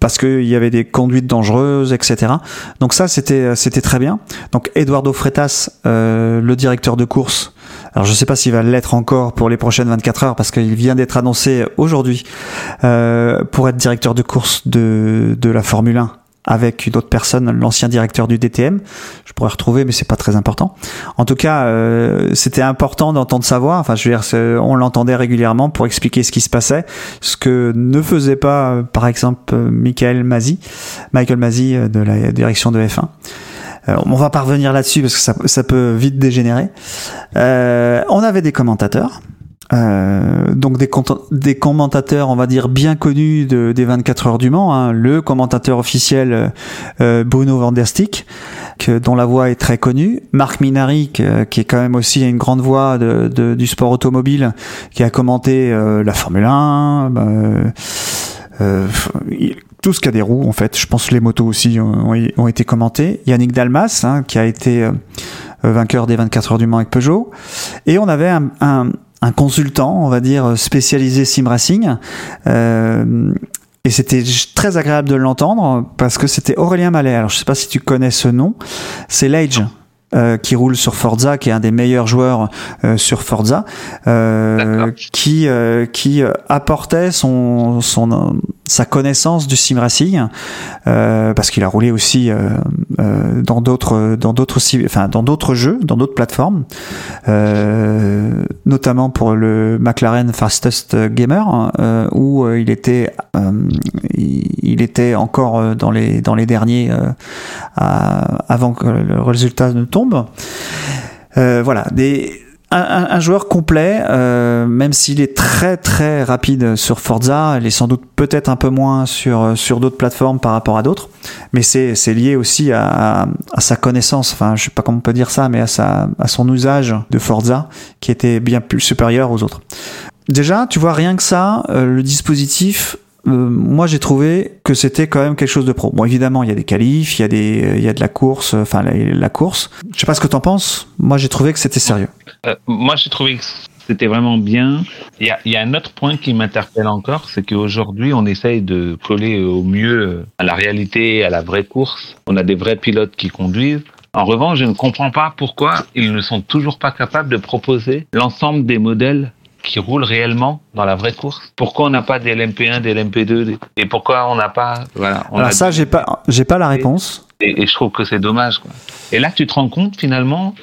parce qu'il y avait des conduites dangereuses, etc. Donc ça, c'était c'était très bien. Donc Eduardo Freitas, le directeur de course. Alors je sais pas s'il va l'être encore pour les prochaines 24 heures parce qu'il vient d'être annoncé aujourd'hui euh, pour être directeur de course de, de la Formule 1 avec une autre personne, l'ancien directeur du DTM. Je pourrais retrouver, mais c'est pas très important. En tout cas, euh, c'était important d'entendre sa voix. Enfin, je veux dire, on l'entendait régulièrement pour expliquer ce qui se passait, ce que ne faisait pas, par exemple, Michael Mazzi, Michael Mazzi euh, de la direction de F1. Euh, on va pas revenir là-dessus parce que ça, peut vite dégénérer. Euh, on avait des commentateurs. Euh, donc des, commentateurs, on va dire bien connus de, des 24 heures du Mans. hein. Le commentateur officiel euh, Bruno Van der Stick, dont la voix est très connue. Marc Minari, qui est quand même aussi une grande voix du sport automobile, qui a commenté la Formule 1. euh, euh, il- tout ce qui a des roues en fait. Je pense que les motos aussi ont, été commentées. Yannick Dalmas hein, qui a été euh, vainqueur des 24 heures du Mans avec Peugeot. Et on avait un, un, un consultant, on va dire spécialisé sim racing. Euh, et c'était très agréable de l'entendre parce que c'était Aurélien Mallet. Alors je sais pas si tu connais ce nom. C'est l'Age. Euh, qui roule sur Forza, qui est un des meilleurs joueurs euh, sur Forza, euh, qui euh, qui euh, apportait son son sa connaissance du sim racing euh, parce qu'il a roulé aussi euh, euh, dans d'autres dans d'autres enfin dans d'autres jeux, dans d'autres plateformes, euh, notamment pour le McLaren Fastest Gamer où il était euh, il, était encore dans les dans les derniers euh, à- avant que le résultat ne tombe. Euh, voilà, un, joueur complet, euh, même s'il est très très rapide sur Forza, il est sans doute peut-être un peu moins sur, d'autres plateformes par rapport à d'autres, mais c'est lié aussi à, sa connaissance, enfin je sais pas comment on peut dire ça, mais à son usage de Forza qui était bien plus supérieur aux autres. Déjà, tu vois, rien que ça, euh, le dispositif, euh, moi j'ai trouvé que c'était quand même quelque chose de pro. Bon, évidemment, il y a des qualifs, il y a des, il y a de la course, euh, enfin la, course. Je sais pas ce que t'en penses. Moi, j'ai trouvé que c'était sérieux. Euh, moi, j'ai trouvé que c'était vraiment bien. Il y a, un autre point qui m'interpelle encore, c'est qu'aujourd'hui, on essaye de coller au mieux euh, à la réalité, à la vraie course. On a des vrais pilotes qui conduisent. En revanche, je ne comprends pas pourquoi ils ne sont toujours pas capables de proposer l'ensemble des modèles qui roulent réellement dans la vraie course. Pourquoi on n'a pas des LMP1, des LMP2 des- et pourquoi on n'a pas voilà. On Alors a ça, j'ai pas, j'ai pas la réponse. et, et je trouve que c'est dommage. Quoi. Et là, tu te rends compte finalement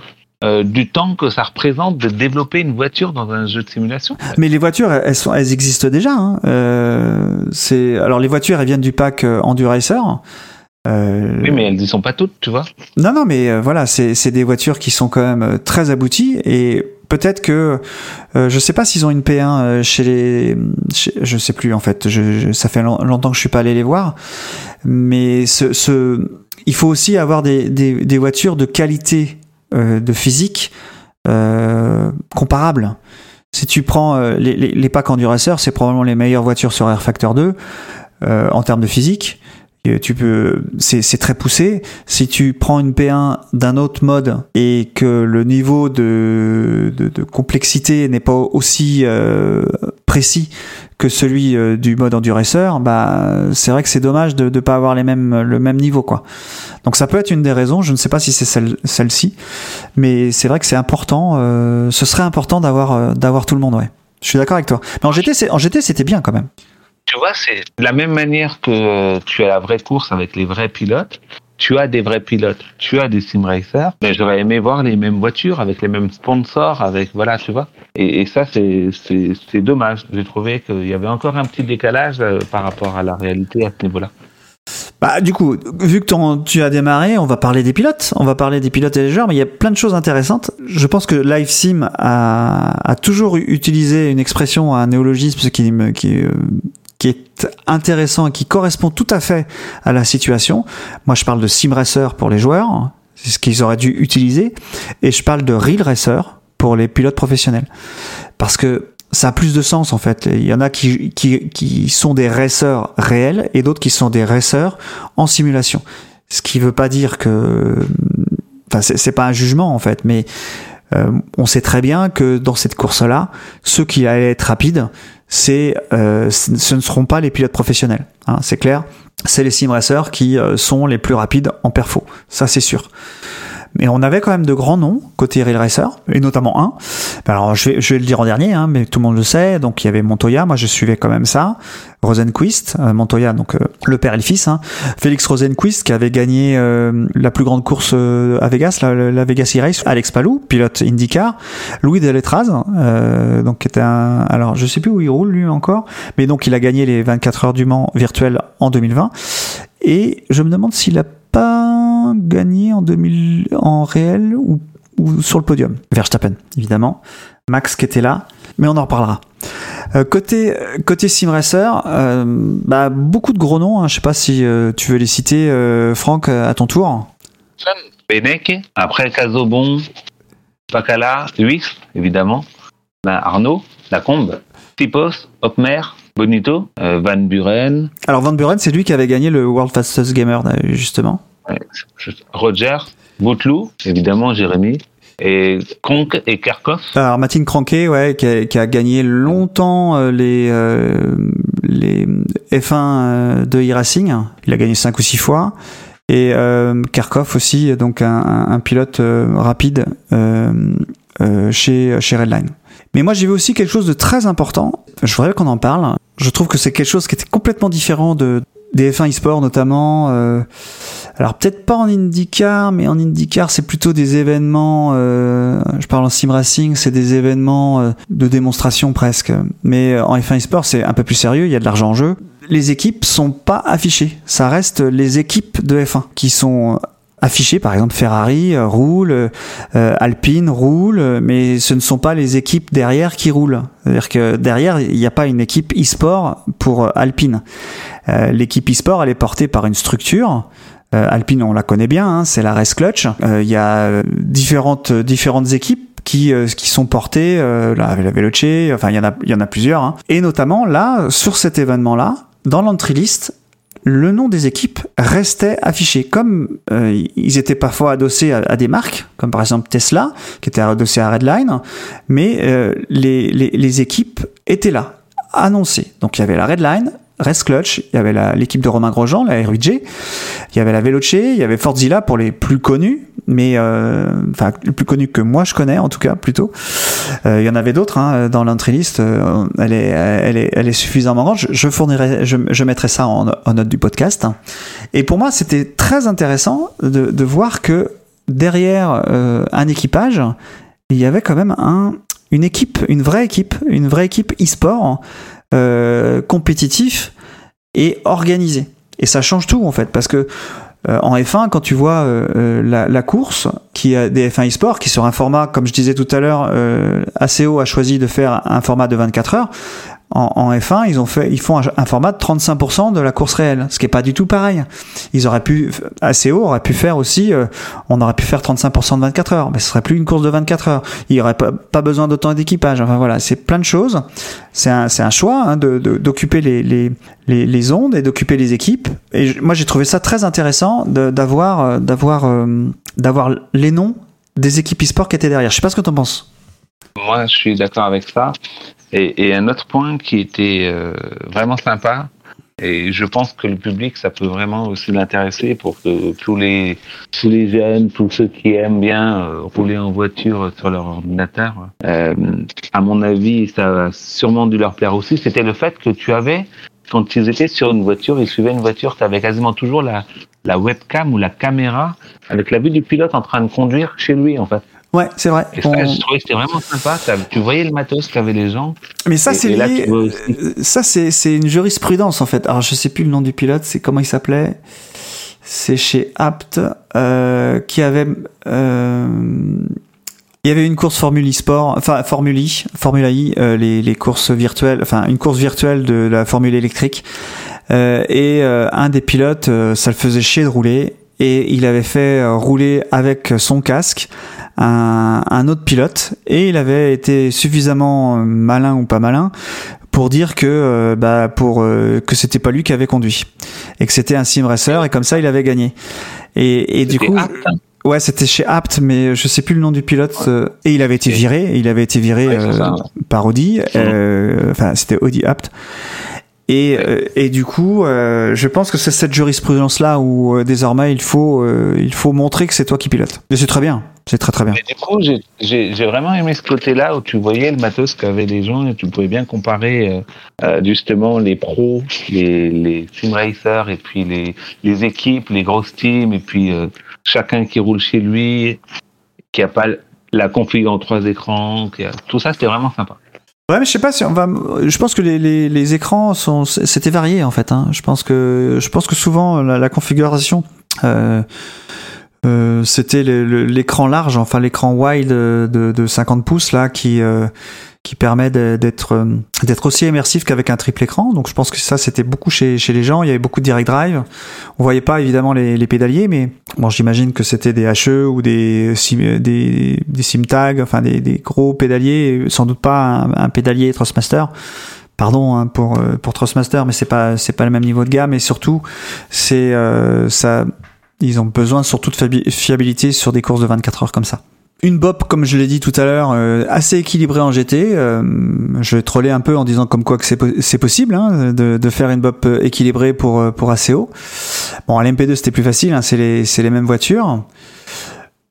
euh, du temps que ça représente de développer une voiture dans un jeu de simulation. Mais les voitures, elles, sont, elles existent déjà. Hein. Euh, c'est alors les voitures, elles viennent du pack euh, Enduracer. Euh, Oui, mais elles y sont pas toutes, tu vois. Non, non, mais euh, voilà, c'est c'est des voitures qui sont quand même très abouties et peut-être que euh, je sais pas s'ils ont une P1 euh, chez les, chez- je sais plus en fait. Je, ça fait long- longtemps que je suis pas allé les voir, mais ce, il faut aussi avoir des des, voitures de qualité euh, de physique euh, comparables. Si tu prends les, les, packs Enduracer, c'est probablement les meilleures voitures sur Air Factor 2 euh, en termes de physique. Et tu peux, c'est très poussé. Si tu prends une P1 d'un autre mode et que le niveau de, de, de complexité n'est pas aussi euh, précis que celui euh, du mode Enduracer, bah c'est vrai que c'est dommage de ne pas avoir les mêmes, le même niveau quoi. Donc ça peut être une des raisons. Je ne sais pas si c'est celle, celle-ci, mais c'est vrai que c'est important. euh, ce serait important d'avoir euh, d'avoir tout le monde. Ouais. Je suis d'accord avec toi. Mais en GT, en GT, c'était bien quand même. Tu vois, c'est de la même manière que tu as la vraie course avec les vrais pilotes. Tu as des vrais pilotes, tu as des sim racers, mais j'aurais aimé voir les mêmes voitures avec les mêmes sponsors, avec voilà, tu vois. Et, ça, c'est dommage. J'ai trouvé qu'il y avait encore un petit décalage euh, par rapport à la réalité à ce niveau-là. Bah, du coup, vu que tu as démarré, on va parler des pilotes. On va parler des pilotes et des joueurs, mais il y a plein de choses intéressantes. Je pense que Live Sim a, a toujours utilisé une expression, un néologisme qui, me- qui, euh, qui est intéressant et qui correspond tout à fait à la situation. Moi, je parle de Sim Racer pour les joueurs, c'est ce qu'ils auraient dû utiliser, et je parle de Real Racer pour les pilotes professionnels. Parce que ça a plus de sens en fait. Il y en a qui, qui, qui sont des racers réels et d'autres qui sont des racers en simulation. Ce qui veut pas dire que, enfin c'est pas un jugement en fait, mais euh, on sait très bien que dans cette course-là, ceux qui allaient être rapides, c'est euh, ce ne seront pas les pilotes professionnels. Hein, c'est clair. C'est les sim racers qui euh, sont les plus rapides en perfo. Ça c'est sûr. Mais on avait quand même de grands noms côté Rail Racer, et notamment un. Alors je vais, je vais le dire en dernier, hein, mais tout le monde le sait. Donc il y avait Montoya, moi je suivais quand même ça. Rosenquist, euh, Montoya, donc euh, le père et le fils. Hein. Félix Rosenquist qui avait gagné euh, la plus grande course euh, à Vegas, la, la Vegas e-Race. Alex Palou, pilote IndyCar. Louis Deletraz, donc qui était un. Alors je sais plus où il roule lui encore, mais donc il a gagné les 24 heures du Mans virtuel en 2020. Et je me demande s'il a pas gagné en 2000 en réel ou, ou sur le podium. Verstappen, évidemment. Max qui était là, mais on en reparlera. Euh, côté côté sim racer, euh, bah, beaucoup de gros noms. Hein. Je sais pas si euh, tu veux les citer, euh, Franck, à ton tour. Beneke, après Casobon, Pacala, Luis, évidemment, ben Arnaud, Lacombe, Tipos, Hopmer, Bonito, euh, Van Buren, Alors Van Buren, c'est lui qui avait gagné le World Fastest Gamer euh, justement. Roger, Bouteloup, évidemment Jérémy, et Kronk et Karkov. Alors Martin Cranquet, ouais, qui a, qui a gagné longtemps euh, les euh, les F1 euh, de e-racing. Il a gagné cinq ou six fois. Et euh, Karkov aussi, donc un, pilote euh, rapide chez chez Redline. Mais moi j'ai vu aussi quelque chose de très important. Je voudrais qu'on en parle. Je trouve que c'est quelque chose qui était complètement différent de des F1 e-sport notamment. euh, alors peut-être pas en IndyCar, mais en IndyCar c'est plutôt des événements. euh, je parle en sim racing, c'est des événements euh, de démonstration presque. Mais euh, en F1 e-sport c'est un peu plus sérieux. Il y a de l'argent en jeu. Les équipes sont pas affichées. Ça reste les équipes de F1 qui sont affichées. Par exemple Ferrari euh, roule, euh, Alpine roule, euh, mais ce ne sont pas les équipes derrière qui roulent. C'est-à-dire que derrière il n'y a pas une équipe e-sport pour euh, Alpine. Euh, L'équipe e-sport elle est portée par une structure. Euh, Alpine, on la connaît bien, hein, c'est la Race Clutch. Il y a différentes différentes équipes qui euh, qui sont portées, euh, là, la Veloce, enfin il y en a y en a plusieurs, hein. et notamment là sur cet événement-là, dans l'entry list, le nom des équipes restait affiché, comme euh, ils étaient parfois adossés à, des marques, comme par exemple Tesla, qui était adossé à Redline, mais euh, les, les les équipes étaient là, annoncées. Donc il y avait la Redline. Race Clutch, il y avait l'équipe de Romain Grosjean, la RUJ, il y avait la Veloce, il y avait Fordzilla pour les plus connus, mais euh, enfin les plus connus que moi je connais en tout cas plutôt. Euh, il y en avait d'autres hein, dans l'entrée list. euh, elle est, elle est, suffisamment grande. Je, fournirai, je, mettrai ça en, note du podcast. Et pour moi, c'était très intéressant de, de voir que derrière un équipage, il y avait quand même un, une équipe, une vraie équipe, une vraie équipe e-sport euh, compétitif et organisé. Et ça change tout en fait, parce que euh, en F1, quand tu vois euh, la, la course, qui a des F1 e-sport, qui sur un format, comme je disais tout à l'heure, euh, ACO a choisi de faire un format de 24 heures. En, en F1, ils font un, format de 35% de la course réelle, ce qui est pas du tout pareil. Ils auraient pu, ACO aurait pu faire aussi, euh, on aurait pu faire 35% de 24 heures, mais ce serait plus une course de 24 heures. Il y aurait pas, besoin d'autant d'équipage. Enfin voilà, c'est plein de choses. C'est un, choix hein, de, d'occuper les, ondes et d'occuper les équipes. Et moi, j'ai trouvé ça très intéressant euh, euh, d'avoir les noms des équipes e-sport qui étaient derrière. Je sais pas ce que tu en penses. Moi, je suis d'accord avec ça. Et, et un autre point qui était euh, vraiment sympa, et je pense que le public, ça peut vraiment aussi l'intéresser pour que tous les tous les jeunes, tous ceux qui aiment bien euh, rouler en voiture sur leur ordinateur, euh, à mon avis, ça a sûrement dû leur plaire aussi. C'était le fait que tu avais, quand ils étaient sur une voiture, ils suivaient une voiture, tu avais quasiment toujours la la webcam ou la caméra avec la vue du pilote en train de conduire chez lui, en fait. Ouais, c'est vrai. Et ça, On- je trouvais que c'était vraiment sympa. Tu voyais le matos qu'avaient les gens. Mais ça, c'est lié- euh, ça, c'est, une jurisprudence, en fait. Alors, je sais plus le nom du pilote, c'est comment il s'appelait. C'est chez Apt, euh, qui avait, euh, il y avait une course Formule e-sport, enfin, Formule I, Formula I, euh, les, les courses virtuelles, enfin, une course virtuelle de la Formule électrique. Et un des pilotes, ça le faisait chier de rouler. Et il avait fait rouler avec son casque un, un autre pilote. Et il avait été suffisamment malin ou pas malin pour dire que euh, bah pour euh, que c'était pas lui qui avait conduit et que c'était un sim racer et comme ça il avait gagné. Et, et du coup Apt, ouais c'était chez Apt mais je sais plus le nom du pilote euh, et il avait été viré il avait été viré Ouais, euh, par Audi enfin c'était Audi Apt. Et, et du coup, je pense que c'est cette jurisprudence-là où désormais il faut, il faut montrer que c'est toi qui pilotes. Et c'est très bien, c'est très très bien. Mais du coup, j'ai- vraiment aimé ce côté-là où tu voyais le matos qu'avaient les gens et tu pouvais bien comparer euh, euh, justement les pros, les, les sim racers et puis les, les équipes, les grosses teams et puis euh, chacun qui roule chez lui, qui a pas la config en trois écrans, qui a- tout ça c'était vraiment sympa. Ouais, mais je sais pas si on va. Je pense que les, les, les écrans sont. C'était varié en fait. Hein. Je pense que je pense que souvent la, la configuration. Euh, euh, c'était l'écran large, enfin l'écran wide de, de 50 pouces là, qui euh, qui permet d'être euh, d'être aussi immersif qu'avec un triple écran. Donc je pense que ça c'était beaucoup chez chez les gens. Il y avait beaucoup de direct drive. On voyait pas évidemment les, les pédaliers, mais bon j'imagine que c'était des HE ou des sim, des des sim tags, enfin des, des gros pédaliers, sans doute pas un, un pédalier Trustmaster pardon hein, pour euh, pour Trustmaster, mais c'est pas c'est pas le même niveau de gamme et surtout c'est euh, ça ils ont besoin surtout de fiabilité sur des courses de 24 heures comme ça. Une bop, comme je l'ai dit tout à l'heure, euh, assez équilibrée en GT. Euh, je troller un peu en disant comme quoi que c'est po- c'est possible hein, de, de faire une bop euh, équilibrée pour euh, pour ACO. Bon, à l'MP2 c'était plus facile, hein, c'est les les mêmes voitures.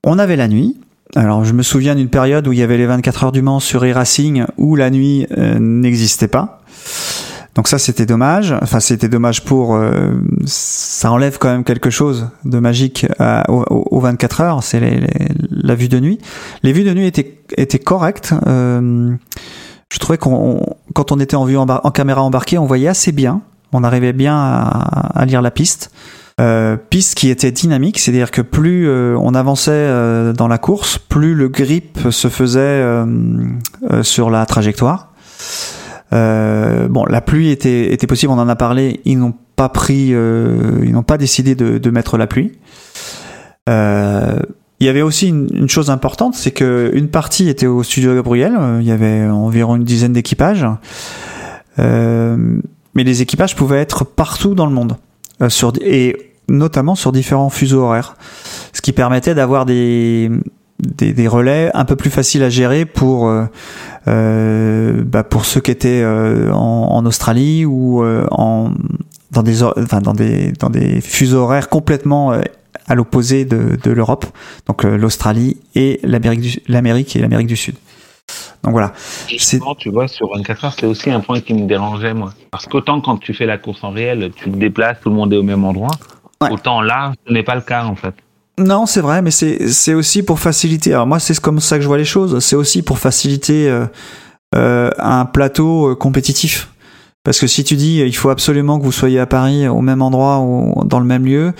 On avait la nuit. Alors je me souviens d'une période où il y avait les 24 heures du Mans sur e-racing où la nuit euh, n'existait pas. Donc ça c'était dommage. Enfin c'était dommage pour euh, ça enlève quand même quelque chose de magique à- aux, aux 24 heures. C'est la vue de nuit. Les vues de nuit étaient correctes. Euh, je trouvais qu'on on- quand on était en vue en caméra embarquée, on voyait assez bien. On arrivait bien à, lire la piste. Euh, piste qui était dynamique, c'est-à-dire que plus euh, on avançait euh, dans la course, plus le grip se faisait euh, euh, sur la trajectoire. Euh, bon, la pluie était, était possible, on en a parlé. Ils n'ont pas pris, euh, ils n'ont pas décidé de, mettre la pluie. Euh, il y avait aussi une, chose importante, c'est que une partie était au studio Gabriel. Il y avait environ une dizaine d'équipages, mais les équipages pouvaient être partout dans le monde, et notamment sur différents fuseaux horaires, ce qui permettait d'avoir des, des relais un peu plus faciles à gérer pour bah, pour ceux qui étaient euh, en, en Australie ou euh, en dans des enfin dans des dans des fuseaux horaires complètement euh, à l'opposé de, de l'Europe, donc euh, l'Australie et l'Amérique du l'Amérique et l'Amérique du Sud. Donc voilà. Justement, tu vois, sur 24 heures, c'est aussi un point qui me dérangeait, moi. Parce qu'autant quand tu fais la course en réel, tu te déplaces, tout le monde est au même endroit. Ouais. Autant là, ce n'est pas le cas, en fait. Non, c'est vrai, mais c'est aussi pour faciliter. Alors moi, c'est comme ça que je vois les choses. C'est aussi pour faciliter euh, euh, un plateau euh, compétitif. Parce que si tu dis il faut absolument que vous soyez à Paris au même endroit ou dans le même lieu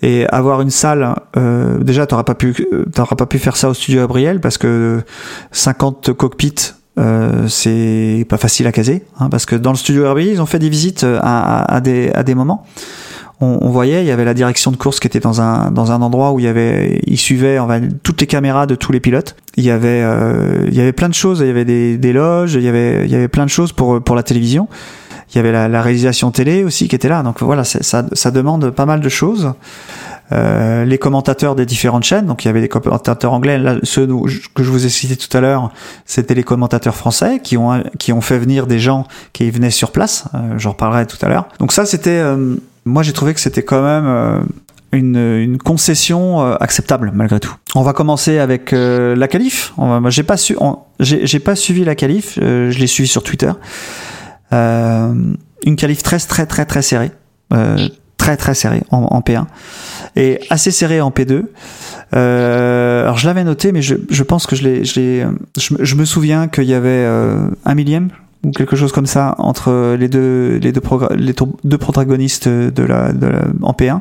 et avoir une salle, euh, déjà t'auras pas pu t'auras pas pu faire ça au studio Gabriel parce que 50 cockpits euh, c'est pas facile à caser hein, parce que dans le studio Gabriel ils ont fait des visites à, à, à des à des moments on, on voyait, il y avait la direction de course qui était dans un dans un endroit où il y avait, il suivait on va, toutes les caméras de tous les pilotes. Il y avait euh, il y avait plein de choses, il y avait des, des loges, il y avait il y avait plein de choses pour pour la télévision. Il y avait la, la réalisation télé aussi qui était là. Donc voilà, ça ça demande pas mal de choses. Euh, les commentateurs des différentes chaînes, donc il y avait des commentateurs anglais, là, ceux que je vous ai cités tout à l'heure, c'était les commentateurs français qui ont qui ont fait venir des gens qui venaient sur place. Euh, J'en reparlerai tout à l'heure. Donc ça, c'était, euh, moi j'ai trouvé que c'était quand même euh, une, concession euh, acceptable malgré tout. On va commencer avec euh, la moi j'ai pas pas suivi la qualif, euh, je l'ai suivi sur Twitter. Une qualif très très très très serrée. Très très serrée en, en P1 et assez serrée en P2 euh, alors je l'avais noté, mais je, pense que je l'ai, je, me- souviens qu'il y avait un millième ou quelque chose comme ça entre les deux les deux, les deux protagonistes de la, de la- en P1.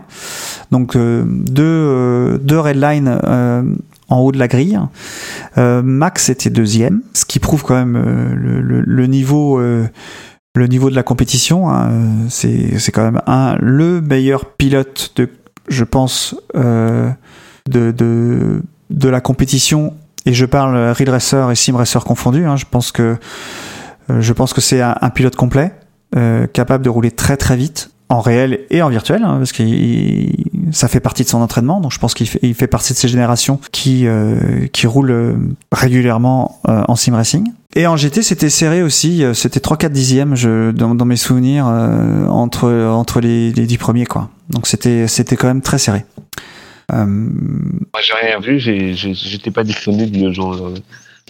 Donc euh, deux euh, deux redlines euh, en haut de la grille. Euh, Max était deuxième, ce qui prouve quand même euh, le, le, le niveau. euh, le niveau de la compétition, hein, c'est c'est quand même un le meilleur pilote de, je pense, de, de, de la compétition, et je parle Real Racer et Sim Racer confondus, hein, je pense que, je pense que c'est un, pilote complet, euh, capable de rouler très très vite, en réel et en virtuel, hein, parce que ça fait partie de son entraînement, donc je pense qu'il fait, il fait partie de ces générations qui, euh, qui roulent euh, régulièrement euh, en sim racing. Et en GT, c'était serré aussi, euh, c'était 3-4 dixièmes je, dans, dans mes souvenirs euh, entre, entre les, les 10 premiers, quoi. Donc c'était c'était quand même très serré. Euh, Moi, j'ai rien vu, j'étais pas disponible le jour euh,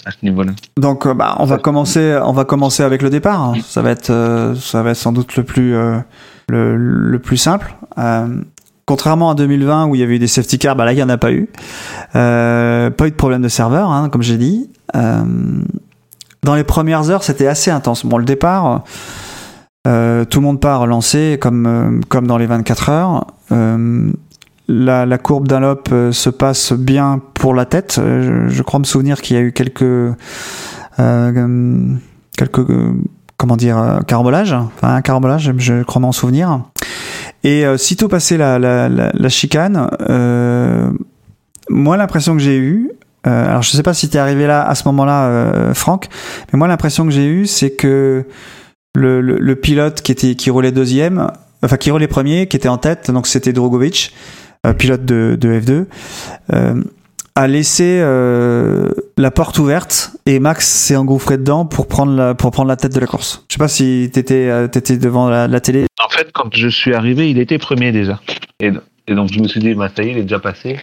à ce niveau-là. Donc euh, bah, on va commencer on va commencer avec le départ. hein. Ça va être euh, ça va être sans doute le plus euh, le, le plus simple. Contrairement à 2020 où il y avait eu des safety cars, bah là il y en a pas eu. Pas eu de problème de serveur, hein, comme j'ai dit. Dans les premières heures, c'était assez intense. Bon, le départ, tout le monde part lancé comme comme dans les 24 heures. La, la courbe d'Unlop euh, se passe bien pour la tête. Euh, Je, crois me souvenir qu'il y a eu quelques euh, quelques comment dire carambolages, enfin un carambolage, je crois m'en souvenir. Et euh, sitôt passé la, la, chicane, moi l'impression que j'ai eue, alors je sais pas si t'es arrivé là à ce moment-là, Franck, mais moi l'impression que j'ai eue, c'est que le, le, pilote qui était qui roulait deuxième, enfin qui roulait premier, qui était en tête, donc c'était Drogovic, pilote de, de F2, euh, a laissé euh, la porte ouverte et Max s'est engouffré dedans pour prendre la pour prendre la tête de la course. Je sais pas si t'étais euh, t'étais devant la, télé. En fait, quand je suis arrivé, il était premier déjà. Et, donc, je me suis dit, bah, ça y est, il est déjà passé.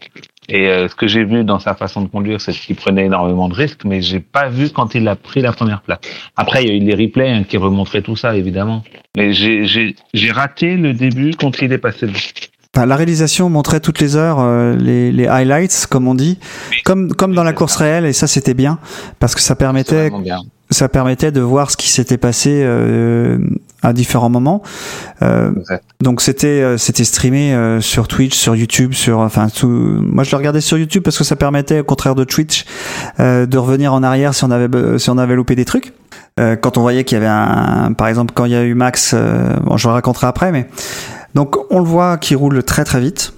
Et ce que j'ai vu dans sa façon de conduire, c'est qu'il prenait énormément de risques, mais j'ai pas vu quand il a pris la première place. Après, il y a eu les replays hein, qui remontraient tout ça, évidemment. Mais j'ai raté le début quand il est passé. Enfin, la réalisation montrait toutes les heures euh, les, les highlights, comme on dit, comme comme dans la course réelle, et ça c'était bien parce que ça permettait ça permettait de voir ce qui s'était passé euh, à différents moments. Euh, donc c'était euh, c'était streamé euh, sur Twitch, sur YouTube, sur enfin tout. Moi je le regardais sur YouTube parce que ça permettait au contraire de Twitch euh, de revenir en arrière si on avait si on avait loupé des trucs. Euh, quand on voyait qu'il y avait un, par exemple quand il y a eu Max, euh, bon, je le raconterai après, mais donc on le voit qui roule très très vite.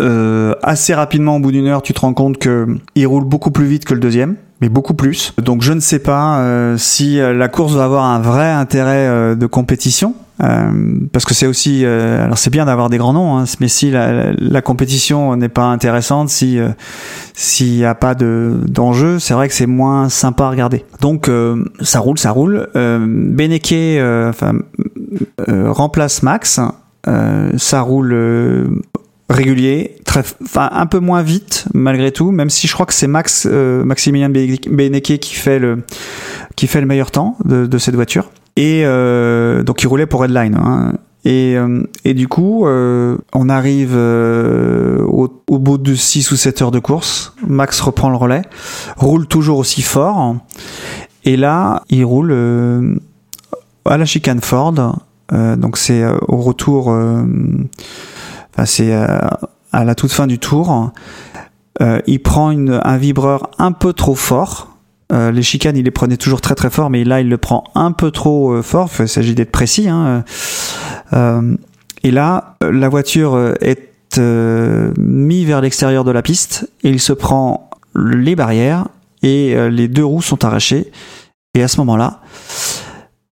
Euh, assez rapidement, au bout d'une heure, tu te rends compte que il roule beaucoup plus vite que le deuxième, mais beaucoup plus. Donc je ne sais pas euh, si euh, la course va avoir un vrai intérêt de compétition. parce que c'est aussi, alors c'est bien d'avoir des grands noms, hein, mais si la, compétition n'est pas intéressante, si s'il n'y a pas de d'enjeu, c'est vrai que c'est moins sympa à regarder. Donc ça roule, ça roule. Euh, Beneke, remplace Max. Euh, ça roule euh, régulier, très, enfin un peu moins vite malgré tout, même si je crois que c'est Max euh, Maximilien Beneke qui fait le qui fait le meilleur temps de, de cette voiture. Et euh, donc il roulait pour Redline. Hein. Et, euh, et du coup, euh, on arrive au, au bout de 6 ou 7 heures de course. Max reprend le relais, roule toujours aussi fort. Et là, il roule à la chicane Ford. Euh, donc c'est euh, au retour, euh, c'est à la toute fin du tour. Il prend un vibreur un peu trop fort. Les chicanes, il les prenait toujours très très fort, mais là, il le prend un peu trop fort. Il s'agit d'être précis. Hein. Et là, la voiture est mise vers l'extérieur de la piste et il se prend les barrières et les deux roues sont arrachées. Et à ce moment-là,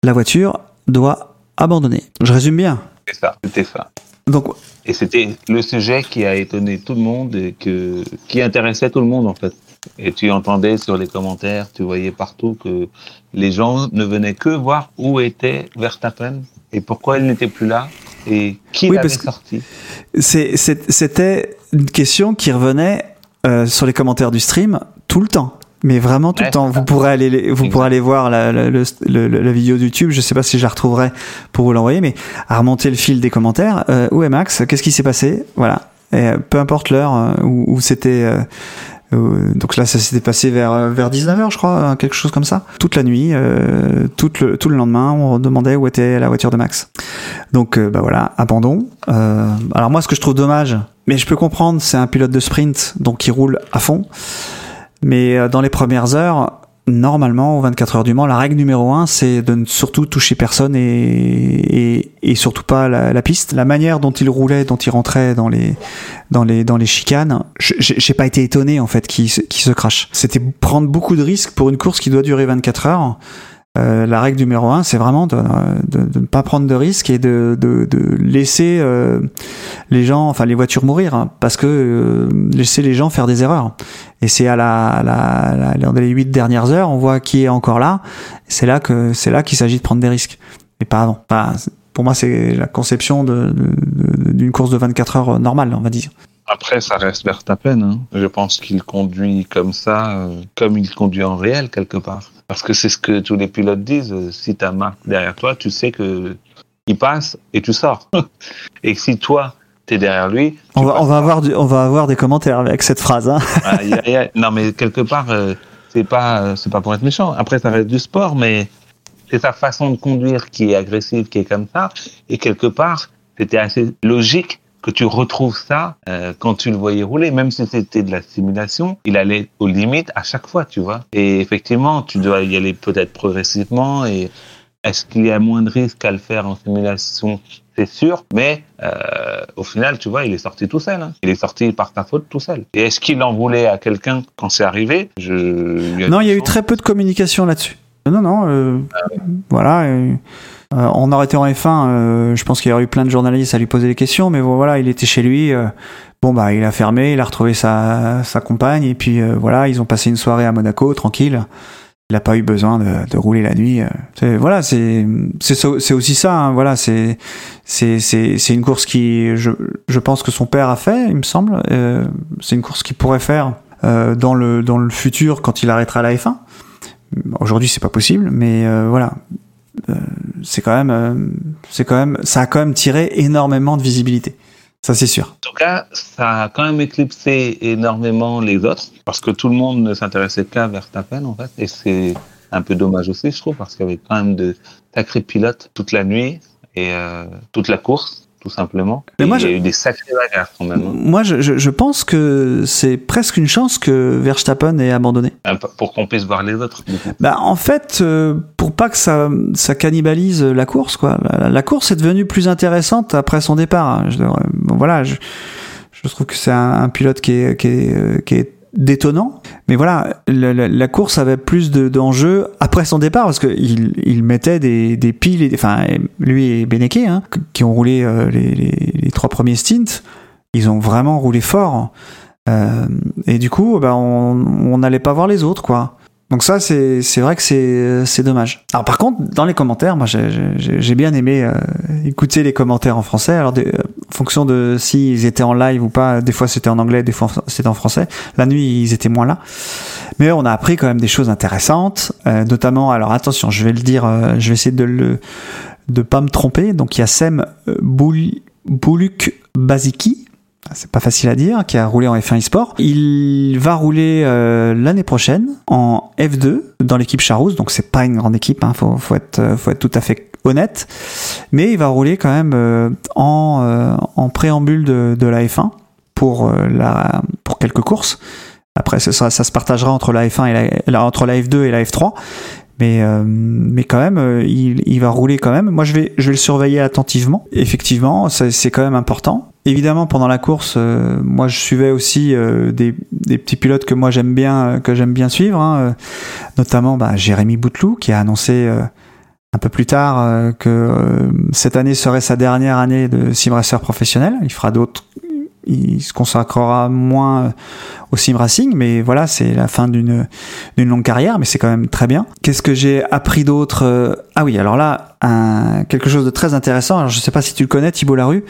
la voiture doit abandonner. Je résume bien. C'est ça, c'était ça. Donc, Et c'était le sujet qui a étonné tout le monde et que, qui intéressait tout le monde, en fait. Et tu entendais sur les commentaires, tu voyais partout que les gens ne venaient que voir où était Verstappen et pourquoi il n'était plus là et qui Oui, l'avait sorti. c'était une question qui revenait euh, sur les commentaires du stream tout le temps. Mais vraiment tout Ouais, le temps. Vous pourrez aller, vous pourrez aller voir la, la, le- le- la vidéo de YouTube. Je sais pas si je la retrouverai pour vous l'envoyer, mais à remonter le fil des commentaires. Euh, où est Max? Qu'est-ce qui s'est passé? Voilà. Et euh, peu importe l'heure euh, où, où c'était. euh, euh, donc là, ça s'était passé vers vers 19h, je crois, hein, quelque chose comme ça. Toute la nuit, euh, tout le tout le lendemain, on demandait où était la voiture de Max. Donc euh, bah voilà, abandon. Euh, alors moi, ce que je trouve dommage, mais je peux comprendre, c'est un pilote de sprint, donc il roule à fond. Mais euh, dans les premières heures, normalement, aux 24 heures du Mans, la règle numéro un, c'est de ne surtout toucher personne et, et, et surtout pas la, la piste. La manière dont il roulait, dont il rentrait dans les dans les dans les chicanes, j'ai pas été étonné en fait qu'il qu'il se crache. C'était prendre beaucoup de risques pour une course qui doit durer 24 heures. Euh, la règle numéro un, c'est vraiment de, ne pas prendre de risques et de, laisser euh, les gens, enfin les voitures mourir, hein, parce que euh, laisser les gens faire des erreurs. Et c'est à la, à la, dernières heures, on voit qui est encore là. C'est là qu'il s'agit de prendre des risques, et pas avant. Pour moi, c'est la conception d'une course de 24 heures normale, on va dire. Après, ça reste Verstappen. Hein. Je pense qu'il conduit comme ça, comme il conduit en réel quelque part. Parce que c'est ce que tous les pilotes disent. euh, Si ta marque derrière toi, tu sais que il passe et tu sors. *laughs* et que si toi, t'es derrière lui, tu On va, passes on va avoir, du- on va avoir des commentaires avec cette phrase. Hein. Aïe. Non, mais quelque part, euh, c'est pas, euh, c'est pas pour être méchant. Après, ça reste du sport, mais c'est sa façon de conduire qui est agressive, qui est comme ça. Et quelque part, c'était assez logique que tu retrouves ça euh, quand tu le voyais rouler, même si c'était de la simulation, il allait aux limites à chaque fois, tu vois. Et effectivement, tu dois y aller peut-être progressivement. Et est-ce qu'il y a moins de risques à le faire en simulation? C'est sûr, mais euh, au final, tu vois, il est sorti tout seul. hein. Il est sorti par ta faute tout seul. Et est-ce qu'il en voulait à quelqu'un quand c'est arrivé? Je Non, il y a eu très peu de communication là-dessus. Non, non, euh, voilà. euh, Euh, en F1, euh, je pense qu'il y aurait eu plein de journalistes à lui poser des questions, mais voilà, il était chez lui. euh, bon, bah, il a fermé, il a retrouvé sa, compagne, et puis voilà, ils ont passé une soirée à Monaco, tranquille. Il n'a pas eu besoin de, rouler la nuit. Voilà, c'est aussi ça. hein, voilà, c'est une course qui, je pense que son père a fait, il me semble. C'est une course qu'il pourrait faire dans le futur quand il arrêtera la F1. Aujourd'hui, c'est pas possible, mais voilà, c'est quand même, euh, c'est quand même, ça a quand même tiré énormément de visibilité. Ça, c'est sûr. En tout cas, ça a quand même éclipsé énormément les autres, parce que tout le monde ne s'intéressait qu'à Verstappen, en fait, et c'est un peu dommage aussi, je trouve, parce qu'il y avait quand même de sacrés pilotes toute la nuit et euh, toute la course, tout simplement. Mais moi, il y a je- eu des sacrés bagarres quand même. hein. Moi, je, pense que c'est presque une chance que Verstappen ait abandonné. Peu Pour qu'on puisse voir les autres. Bah, en fait, euh, pour pas que ça, ça cannibalise la course, quoi. La, la course est devenue plus intéressante après son départ. hein. Je, bon, voilà, je, je trouve que c'est un, un pilote qui est, qui est, euh, qui est détonnant. Mais voilà, la, course avait plus de- d'enjeux après son départ parce que il, mettait des, piles, et des- enfin lui et Beneke, hein, qui ont roulé euh, les, trois premiers stints, ils ont vraiment roulé fort. Euh, et du coup, bah, on n'allait pas voir les autres, quoi. Donc ça, c'est vrai que c'est dommage. Alors par contre, dans les commentaires, moi j'ai- bien aimé euh, écouter les commentaires en français. Alors fonction de s'ils étaient en live ou pas, des fois c'était en anglais, des fois c'était en français. La nuit, ils étaient moins là. Mais on a appris quand même des choses intéressantes, euh, notamment. Alors attention, je vais le dire, euh, je vais essayer de le de pas me tromper. Donc il y a Sem Boul- Bouluk Baziki. C'est pas facile à dire, qui a roulé en F1 eSport. Il va rouler euh, l'année prochaine en F2 dans l'équipe Charouz, donc c'est pas une grande équipe, hein, faut, faut, être, euh, faut être tout à fait honnête. Mais il va rouler quand même euh, en, préambule de, la F1 pour, quelques courses. Après, ça, se partagera entre la F1 et entre la F2 et la F3. Mais, euh, mais quand même, euh, il, il va rouler quand même. Moi, je vais, je vais le surveiller attentivement. Effectivement, c'est quand même important. Évidemment, pendant la course, euh, moi, je suivais aussi euh, des, des petits pilotes que moi j'aime bien, euh, que j'aime bien suivre. hein, notamment, bah, Jérémy Bouteloup, qui a annoncé un peu plus tard que cette année serait sa dernière année de sim racer professionnel. Il fera d'autres. Il se consacrera moins au sim racing, mais voilà, c'est la fin d'une longue carrière, mais c'est quand même très bien. Qu'est-ce que j'ai appris d'autre Euh, Ah oui, alors là, un, quelque chose de très intéressant. Alors je sais pas si tu le connais, Thibault Larue.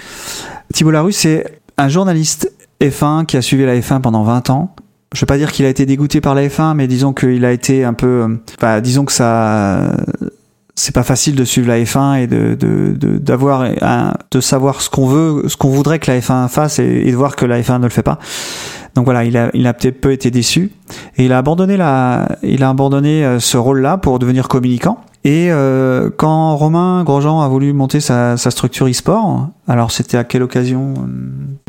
Thibault Larue, c'est un journaliste F1 qui a suivi la F1 pendant 20 ans. Je vais pas dire qu'il a été dégoûté par la F1, mais disons qu'il a été un peu, euh, enfin, disons que ça, c'est pas facile de suivre la F1 et de de de- d'avoir un- de savoir ce qu'on veut, ce qu'on voudrait que la F1 fasse et, et de voir que la F1 ne le fait pas. Donc voilà, il a il a peut-être peu été déçu et il a abandonné la il a abandonné euh, ce rôle-là pour devenir communicant. Et euh, quand Romain Grosjean a voulu monter sa, sa structure e-sport, alors c'était à quelle occasion?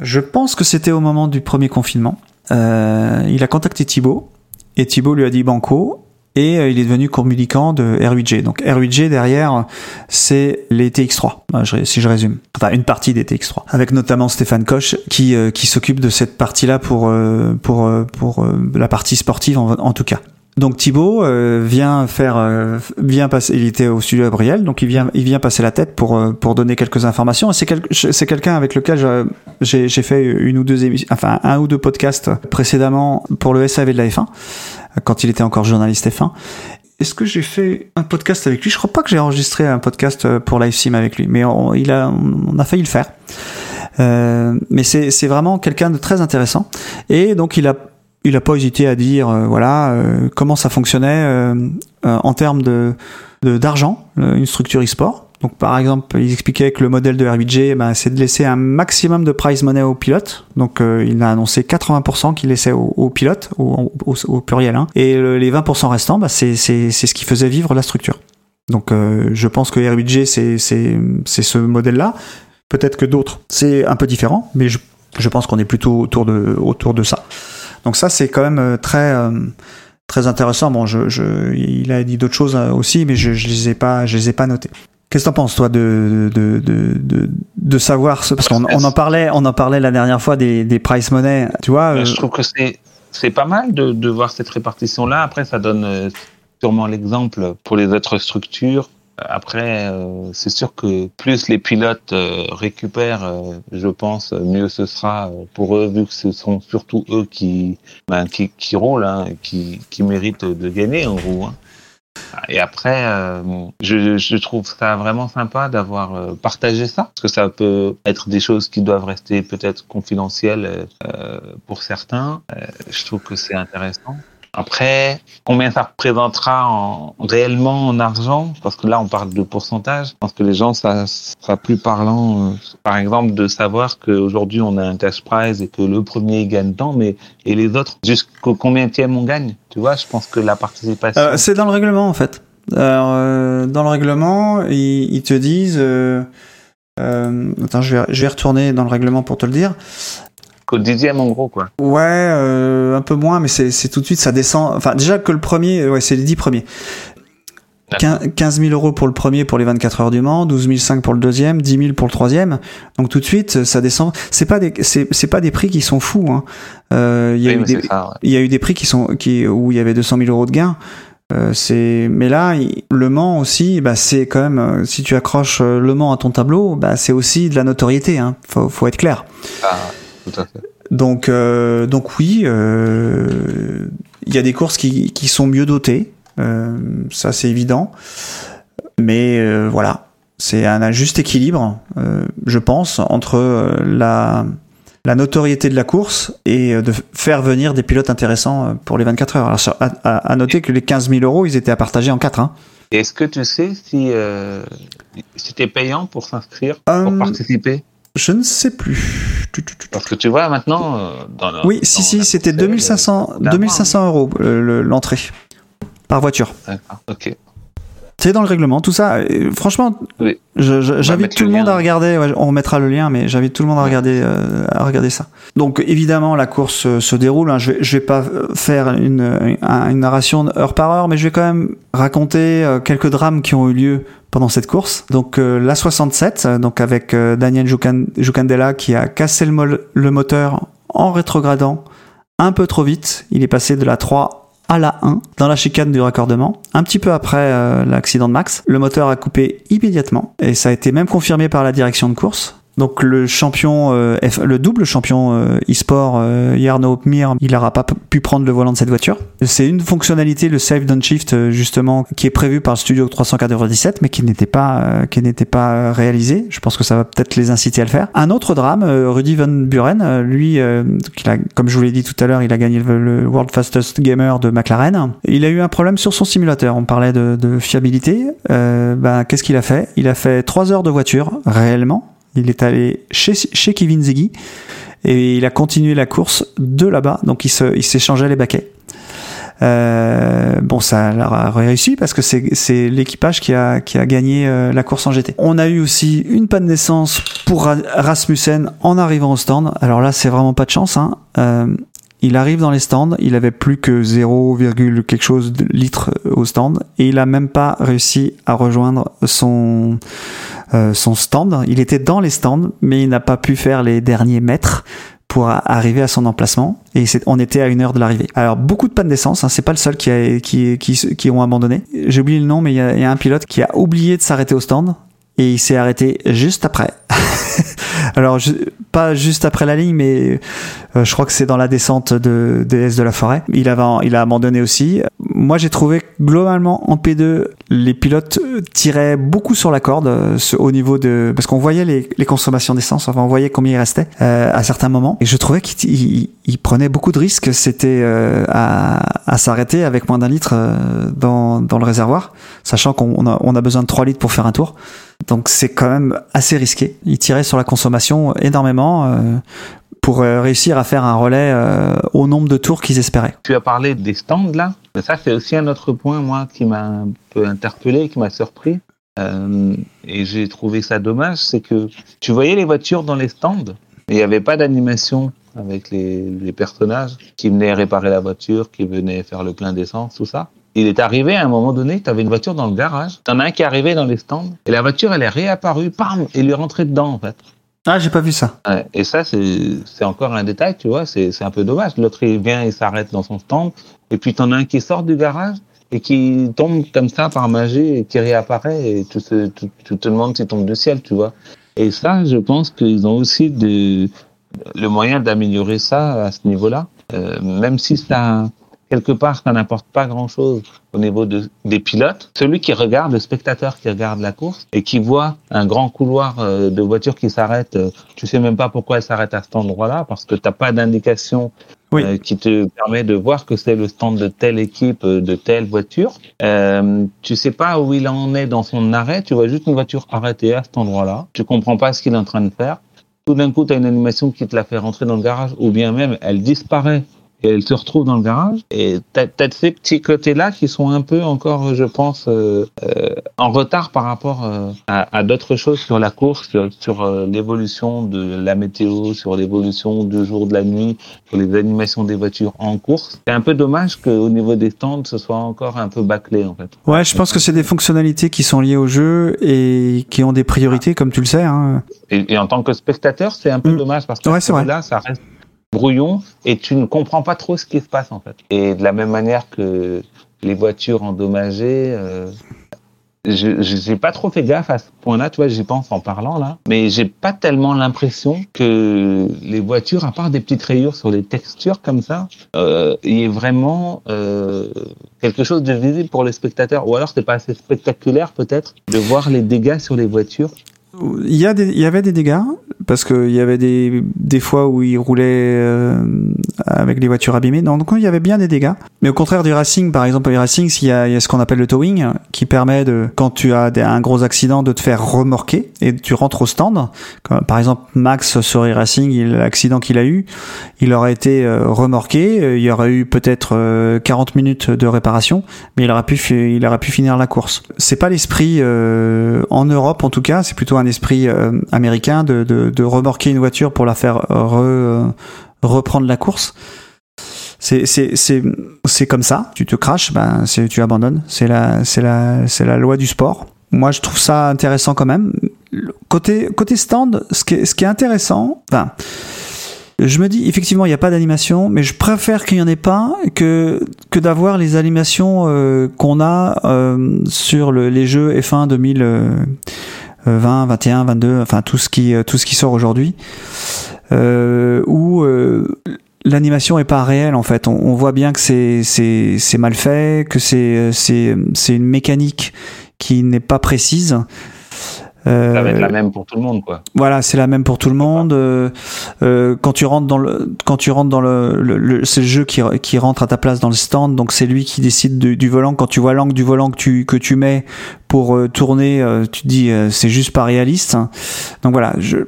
Je pense que c'était au moment du premier confinement. Euh, il a contacté Thibaut et Thibaut lui a dit banco et euh, il est devenu communicant de R8G. Donc R8G derrière, c'est les TX3, euh, je- si je résume. Enfin, une partie des TX3. Avec notamment Stéphane Koch qui, euh, qui s'occupe de cette partie-là pour, euh, pour, euh, pour euh, la partie sportive en tout cas. Donc Thibaut euh, vient faire, euh, vient passer. Il était au studio Gabriel, donc il vient, il vient passer la tête pour euh, pour donner quelques informations. C'est quel- c'est quelqu'un avec lequel j'ai j'ai fait une ou deux émissions, enfin un ou deux podcasts précédemment pour le SAV de la F1 quand il était encore journaliste F1. Est-ce que j'ai fait un podcast avec lui? Je crois pas que j'ai enregistré un podcast euh, pour LiveSim avec lui, mais on, il a, on a failli le faire. Euh, mais c'est c'est vraiment quelqu'un de très intéressant. Et donc il a il a pas hésité à dire euh, voilà euh, comment ça fonctionnait euh, en termes de d'argent, une structure e-sport. Donc par exemple, il expliquait que le modèle de R8G, ben, c'est de laisser un maximum de prize money aux pilotes. Donc il a annoncé 80% qu'il laissait aux, pilotes, au, au- pluriel. Hein. Et le- les 20% restants, ben, c'est ce qui faisait vivre la structure. Donc je pense que R8G, c'est c'est c'est ce modèle-là. Peut-être que d'autres, c'est un peu différent, mais je, je pense qu'on est plutôt autour de, autour de ça. Donc ça, c'est quand même euh, très, euh, très intéressant. Bon, je, je, il a dit d'autres choses euh, aussi, mais je, je les ai pas, je les ai pas notées. Qu'est-ce que t'en penses, toi, de, de, de, de, de savoir ce, parce qu'on on en parlait, on en parlait la dernière fois des, des price money, tu vois. Euh, Je trouve que c'est c'est pas mal de, de voir cette répartition-là. Après, ça donne sûrement l'exemple pour les autres structures Après, euh, c'est sûr que plus les pilotes euh, récupèrent, euh, je pense, mieux ce sera pour eux, vu que ce sont surtout eux qui, ben, qui, qui roulent, hein, qui, qui méritent de gagner en gros. Hein. Et après, euh, je, je, trouve ça vraiment sympa d'avoir euh, partagé ça, parce que ça peut être des choses qui doivent rester peut-être confidentielles euh, pour certains. je trouve que c'est intéressant. Après, combien ça représentera en, réellement en argent? Parce que là, on parle de pourcentage. Je pense que les gens, ça sera plus parlant, euh, par exemple, de savoir qu'aujourd'hui, on a un cash prize et que le premier gagne tant, mais et les autres, jusqu'au combien on gagne? Tu vois, je pense que la participation... Euh, c'est dans le règlement, en fait. Euh, dans le règlement, ils, ils te disent... Euh, euh, attends, je vais, je vais retourner dans le règlement pour te le dire qu'au dixième en gros quoi. Ouais, euh, un peu moins, mais c'est tout de suite ça descend. Enfin déjà que le premier, ouais, c'est les dix premiers. 15 000 euros pour le premier pour les 24 heures du Mans, 12 500 pour le deuxième, 10 000 pour le troisième. Donc tout de suite, ça descend. C'est pas des, c'est pas des prix qui sont fous. Hein. Euh, il y a eu des, il y a eu des prix qui sont, qui où il y avait 200 000 euros de gains. Euh, c'est, mais là, le Mans aussi, bah c'est quand même, euh, si tu accroches euh, le Mans à ton tableau, bah c'est aussi de la notoriété. Hein. Faut, faut être clair. Ah. Donc, euh, donc oui, euh, il y a des courses qui, qui sont mieux dotées, euh, ça c'est évident. Mais voilà, c'est un juste équilibre, je pense, entre la, la notoriété de la course et de faire venir des pilotes intéressants pour les 24 heures. Alors, à, à noter que les 15 000 euros, ils étaient à partager en 4. Hein. Est-ce que tu sais si c'était payant pour s'inscrire, pour participer? Je ne sais plus. Parce que tu vois maintenant. Euh, dans oui, si, si, c'était 2500, 2500 euros l'entrée par voiture. D'accord, ok. C'est dans le règlement, tout ça. franchement, j'invite tout le monde à regarder. on remettra le lien, mais j'invite tout le monde à regarder, euh, à regarder ça. Donc évidemment, la course euh, se déroule. Hein. je, vais, vais pas faire une, une, narration heure par heure, mais je vais quand même raconter quelques drames qui ont eu lieu pendant cette course. Donc euh, la 67, donc avec euh, Daniel Jucandela qui a cassé le, le, moteur en rétrogradant un peu trop vite. Il est passé de la 3 à la 1 dans la chicane du raccordement. Un petit peu après euh, l'accident de Max, le moteur a coupé immédiatement et ça a été même confirmé par la direction de course. Donc le champion, euh, le double champion euh, e-sport euh, Yarno Mir, il n'aura pas pu prendre le volant de cette voiture. C'est une fonctionnalité, le Save Downshift euh, justement, qui est prévu par le Studio 397, mais qui n'était pas, qui n'était pas réalisé. Je pense que ça va peut-être les inciter à le faire. Un autre drame, Rudy Van Buren, lui, a, comme je vous l'ai dit tout à l'heure, il a gagné le, World Fastest Gamer de McLaren. Il a eu un problème sur son simulateur. On parlait de, de fiabilité. ben, qu'est-ce qu'il a fait? Il a fait trois heures de voiture réellement il est allé chez, chez Kevin Zeggy et il a continué la course de là-bas. Donc il s'échangeait les baquets. Euh, bon, ça a réussi parce que c'est l'équipage qui a, qui a gagné euh, la course en GT. On a eu aussi une panne d'essence pour Rasmussen en arrivant au stand. Alors là, c'est vraiment pas de chance. Hein. Euh, il arrive dans les stands, il avait plus que 0, quelque chose de litres au stand et il a même pas réussi à rejoindre son euh, son stand. Il était dans les stands, mais il n'a pas pu faire les derniers mètres pour arriver à son emplacement et on était à une heure de l'arrivée. Alors beaucoup de panne d'essence, hein, c'est pas le seul qui, a, qui, ont abandonné. J'ai oublié le nom, mais il y a un pilote qui a oublié de s'arrêter au stand et il s'est arrêté juste après. *laughs* Alors pas juste après la ligne, mais euh, je crois que c'est dans la descente de DS de la forêt. Il a, il a abandonné aussi. Moi, j'ai trouvé globalement en P2, les pilotes tiraient beaucoup sur la corde euh, au niveau de parce qu'on voyait les, les consommations d'essence, enfin on voyait combien il restait euh, à certains moments. Et je trouvais qu'il prenait beaucoup de risques. C'était euh, à, à s'arrêter avec moins d'un litre euh, dans, dans le réservoir, sachant qu'on a, on a besoin de 3 litres pour faire un tour. Donc c'est quand même assez risqué. Il tirait sur la consommation énormément euh, pour euh, réussir à faire un relais euh, au nombre de tours qu'ils espéraient. Tu as parlé des stands là, ça c'est aussi un autre point moi qui m'a un peu interpellé, qui m'a surpris. et j'ai trouvé ça dommage, c'est que tu voyais les voitures dans les stands, mais il n'y avait pas d'animation avec les, les, personnages qui venaient réparer la voiture, qui venaient faire le plein d'essence, tout ça il est arrivé à un moment donné, tu avais une voiture dans le garage, t'en as un qui est arrivé dans les stands, et la voiture, elle est réapparue, pam, et lui est rentré dedans, en fait. Ah, j'ai pas vu ça. et ça, c'est encore un détail, tu vois, c'est un peu dommage. L'autre, il vient, il s'arrête dans son stand, et puis t'en as un qui sort du garage, et qui tombe comme ça par magie et qui réapparaît. Et tu te, tu, tu te demandes s'il tombe du ciel, tu vois. Et ça, je pense qu'ils ont aussi de, le moyen d'améliorer ça à ce niveau-là, euh, même si ça quelque part, ça n'apporte pas grand-chose au niveau de, des pilotes. Celui qui regarde, le spectateur qui regarde la course et qui voit un grand couloir euh, de voitures qui s'arrête, euh, tu sais même pas pourquoi elle s'arrête à cet endroit-là parce que t'as pas d'indication Oui. euh, qui te permet de voir que c'est le stand de telle équipe, de telle voiture. Tu sais pas où il en est dans son arrêt, tu vois juste une voiture arrêtée à cet endroit-là. Tu comprends pas ce qu'il est en train de faire. Tout d'un coup, tu as une animation qui te la fait rentrer dans le garage, ou bien même elle disparaît elle se retrouve dans le garage. Et t'as as ces petits côtés-là qui sont un peu encore, je pense, euh, euh, en retard par rapport euh, à, à d'autres choses sur la course, sur, sur, l'évolution de la météo, sur l'évolution du jour, de la nuit, sur les animations des voitures en course. C'est un peu dommage qu'au niveau des stands, ce soit encore un peu bâclé, en fait. Ouais, je pense que c'est des fonctionnalités qui sont liées au jeu et qui ont des priorités, comme tu le sais. Hein. Et, et en tant que spectateur, c'est un peu Mm. dommage parce que Ouais, là, ça reste brouillon et tu ne comprends pas trop ce qui se passe en fait. Et de la même manière que les voitures endommagées, euh, je j'ai pas trop fait gaffe à ce point-là, tu vois, j'y pense en parlant là, mais j'ai pas tellement l'impression que les voitures, à part des petites rayures sur les textures comme ça, euh, il y ait vraiment euh, quelque chose de visible pour les spectateurs. Ou alors c'est pas assez spectaculaire peut-être de voir les dégâts sur les voitures. Il y, a des, il y avait des dégâts parce qu'il y avait des, des fois où ils roulaient euh, avec les voitures abîmées. Non, donc il y avait bien des dégâts. Mais au contraire du racing, par exemple, du racing, il y a, il y a ce qu'on appelle le towing qui permet de, quand tu as un gros accident, de te faire remorquer et tu rentres au stand. Par exemple, Max sur e-racing, il- l'accident qu'il a eu, il aurait été euh, remorqué. euh, Il y aurait eu peut-être euh, 40 minutes de réparation, mais il aurait pu, il aurait pu finir la course. C'est pas l'esprit euh, en Europe en tout cas, c'est plutôt un esprit euh, américain de, de, de remorquer une voiture pour la faire re- euh, reprendre la course. C'est comme ça. Tu te craches, ben tu abandonnes. C'est la la la loi du sport. Moi, je trouve ça intéressant quand même. Côté côté stand, ce qui est, ce qui est intéressant, enfin, je me dis effectivement il n'y a pas d'animation, mais je préfère qu'il n'y en ait pas que que d'avoir les animations euh, qu'on a euh, sur le- les jeux F1 2020, 21, 22, enfin tout ce qui euh, tout ce qui sort aujourd'hui, euh, où euh, l'animation est pas réelle en fait. On, on voit bien que c'est c'est c'est mal fait, que c'est c'est c'est une mécanique qui n'est pas précise. Euh, Ça va être la même pour tout le monde, quoi. voilà, c'est la même pour tout le monde. Euh, euh, quand tu rentres dans le, quand tu rentres dans le, le, le- c'est le jeu qui, qui rentre à ta place dans le stand, donc c'est lui qui décide du, du volant. Quand tu vois l'angle du volant que tu que tu mets pour euh, tourner, euh, tu te dis c'est juste pas réaliste. Donc voilà, je,